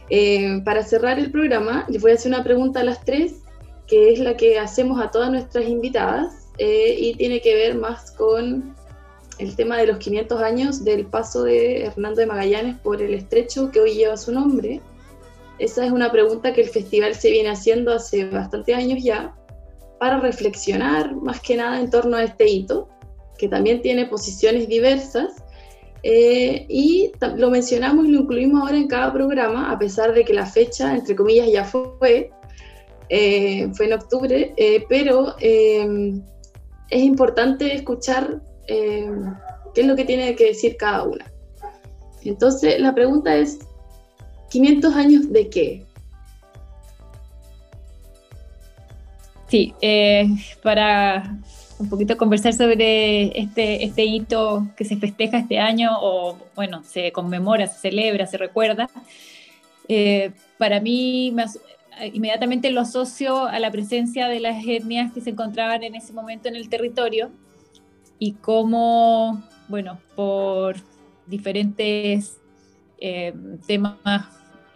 B: Eh, para cerrar el programa, les voy a hacer una pregunta a las tres, que es la que hacemos a todas nuestras invitadas eh, y tiene que ver más con el tema de los 500 años del paso de Hernando de Magallanes por el estrecho que hoy lleva su nombre. Esa es una pregunta que el festival se viene haciendo hace bastantes años ya para reflexionar más que nada en torno a este hito, que también tiene posiciones diversas. Eh, y lo mencionamos y lo incluimos ahora en cada programa, a pesar de que la fecha, entre comillas, ya fue, eh, fue en octubre, eh, pero es importante escuchar qué es lo que tiene que decir cada una. Entonces, la pregunta es, ¿500 años de qué?
I: Sí, para un poquito conversar sobre este, este hito que se festeja este año, o bueno, se conmemora, se celebra, se recuerda, eh, para mí inmediatamente lo asocio a la presencia de las etnias que se encontraban en ese momento en el territorio y cómo, bueno, por diferentes eh, temas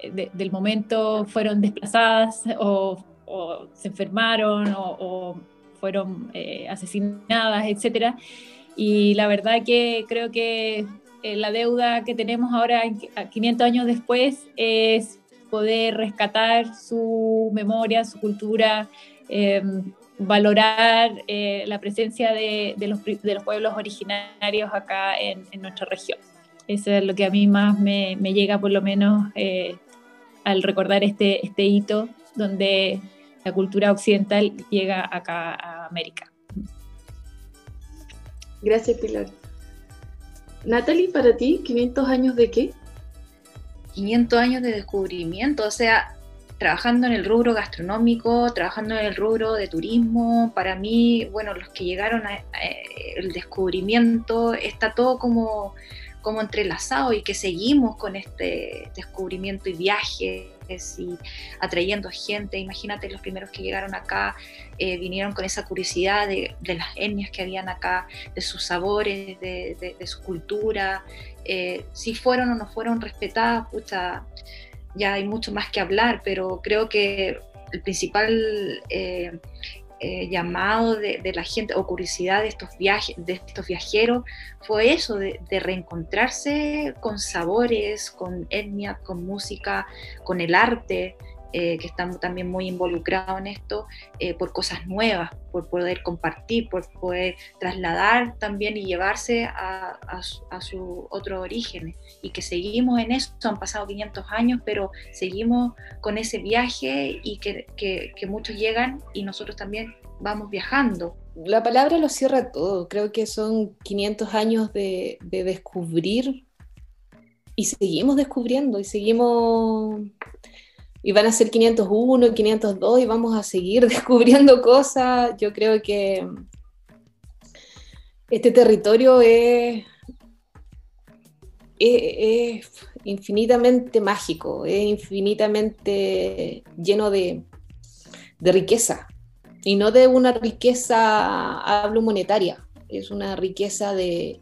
I: del momento fueron desplazadas o, se enfermaron o, fueron eh, asesinadas, etc. Y la verdad que creo que eh, la deuda que tenemos ahora, 500 años después, es poder rescatar su memoria, su cultura, em, valorar eh, la presencia de, los, pueblos originarios acá en, nuestra región. Eso es lo que a mí más me, me llega, por lo menos, al recordar este, este hito donde la cultura occidental llega acá a América.
B: Gracias, Pilar. Natalie, para ti, ¿500 años de qué?
K: 500 años de descubrimiento, o sea, trabajando en el rubro gastronómico, trabajando en el rubro de turismo, para mí, bueno, los que llegaron al el descubrimiento, está todo como como entrelazado y que seguimos con este descubrimiento y y atrayendo gente. Imagínate los primeros que llegaron acá, eh, vinieron con esa curiosidad de, las etnias que habían acá, de sus sabores, de, su cultura, eh, si fueron o no fueron respetadas, pucha, ya hay mucho más que hablar, pero creo que el principal eh, eh, llamado de, la gente o curiosidad de estos, viajes, de estos viajeros fue eso, de, reencontrarse con sabores, con etnia, con música, con el arte, eh, que estamos también muy involucrados en esto, eh, por cosas nuevas, por poder compartir, por poder trasladar también y llevarse a, su, otro origen. Y que seguimos en eso, han pasado 500 años, pero seguimos con ese viaje y que, que muchos llegan y nosotros también vamos viajando.
J: La palabra lo cierra todo, creo que son 500 años de, de descubrir y seguimos descubriendo y seguimos y van a ser 501, 502 y vamos a seguir <laughs> descubriendo cosas. Yo creo que este territorio es, es, infinitamente mágico, es infinitamente lleno de, de, riqueza. Y no de una riqueza, hablo monetaria, es una riqueza de,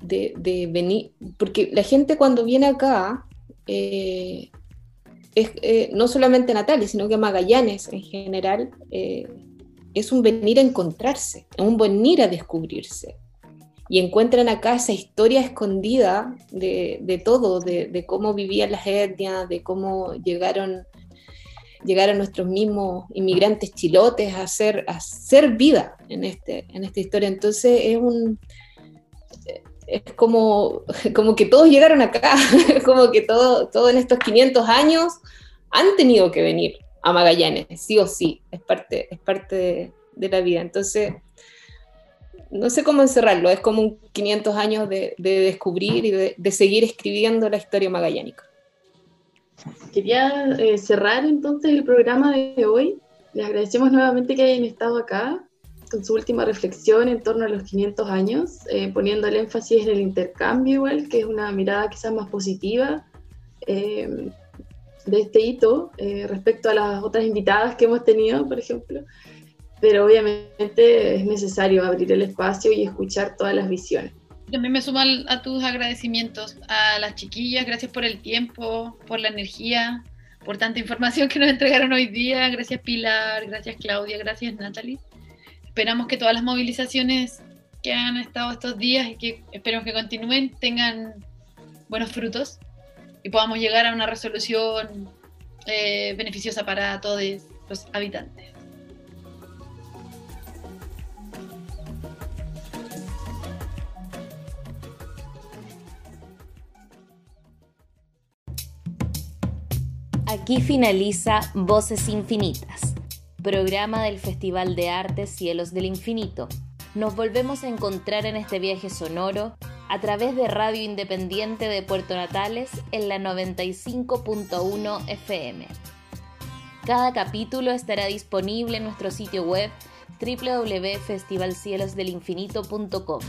J: de, venir, porque la gente cuando viene acá, eh, es, eh, no solamente Natalia, sino que Magallanes en general, eh, es un venir a encontrarse, un venir a descubrirse. Y encuentran acá esa historia escondida de, todo, de, cómo vivían las etnias, de cómo llegaron, llegaron nuestros mismos inmigrantes chilotes a hacer, a hacer vida en, este, en esta historia. Entonces es un, es como, como que todos llegaron acá, <laughs> como que todo, todo en estos 500 años han tenido que venir a Magallanes, sí o sí, es parte, es parte de, la vida. Entonces, no sé cómo encerrarlo, es como un 500 años de, descubrir y de, seguir escribiendo la historia magallánica.
B: Quería eh, cerrar entonces el programa de hoy. Les agradecemos nuevamente que hayan estado acá con su última reflexión en torno a los 500 años, eh, poniendo el énfasis en el intercambio igual, que es una mirada quizás más positiva, eh, de este hito eh, respecto a las otras invitadas que hemos tenido, por ejemplo, pero obviamente es necesario abrir el espacio y escuchar todas las visiones.
C: También me sumo a tus agradecimientos a las chiquillas, gracias por el tiempo, por la energía, por tanta información que nos entregaron hoy día. Gracias Pilar, gracias Claudia, gracias Natalie. Esperamos que todas las movilizaciones que han estado estos días y que esperemos que continúen tengan buenos frutos y podamos llegar a una resolución eh, beneficiosa para todos los habitantes.
A: Aquí finaliza Voces Infinitas, programa del Festival de Arte Cielos del Infinito. Nos volvemos a encontrar en este viaje sonoro a través de Radio Independiente de Puerto Natales en la 95.1 FM. Cada capítulo estará disponible en nuestro sitio web www.festivalcielosdelinfinito.com.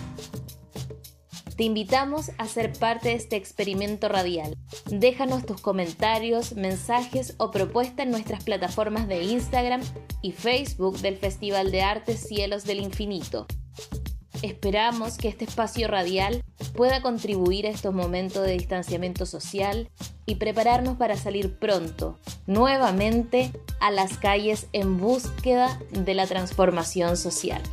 A: Te invitamos a ser parte de este experimento radial. Déjanos tus comentarios, mensajes o propuestas en nuestras plataformas de Instagram y Facebook del Festival de Arte Cielos del Infinito. Esperamos que este espacio radial pueda contribuir a estos momentos de distanciamiento social y prepararnos para salir pronto, nuevamente, a las calles en búsqueda de la transformación social.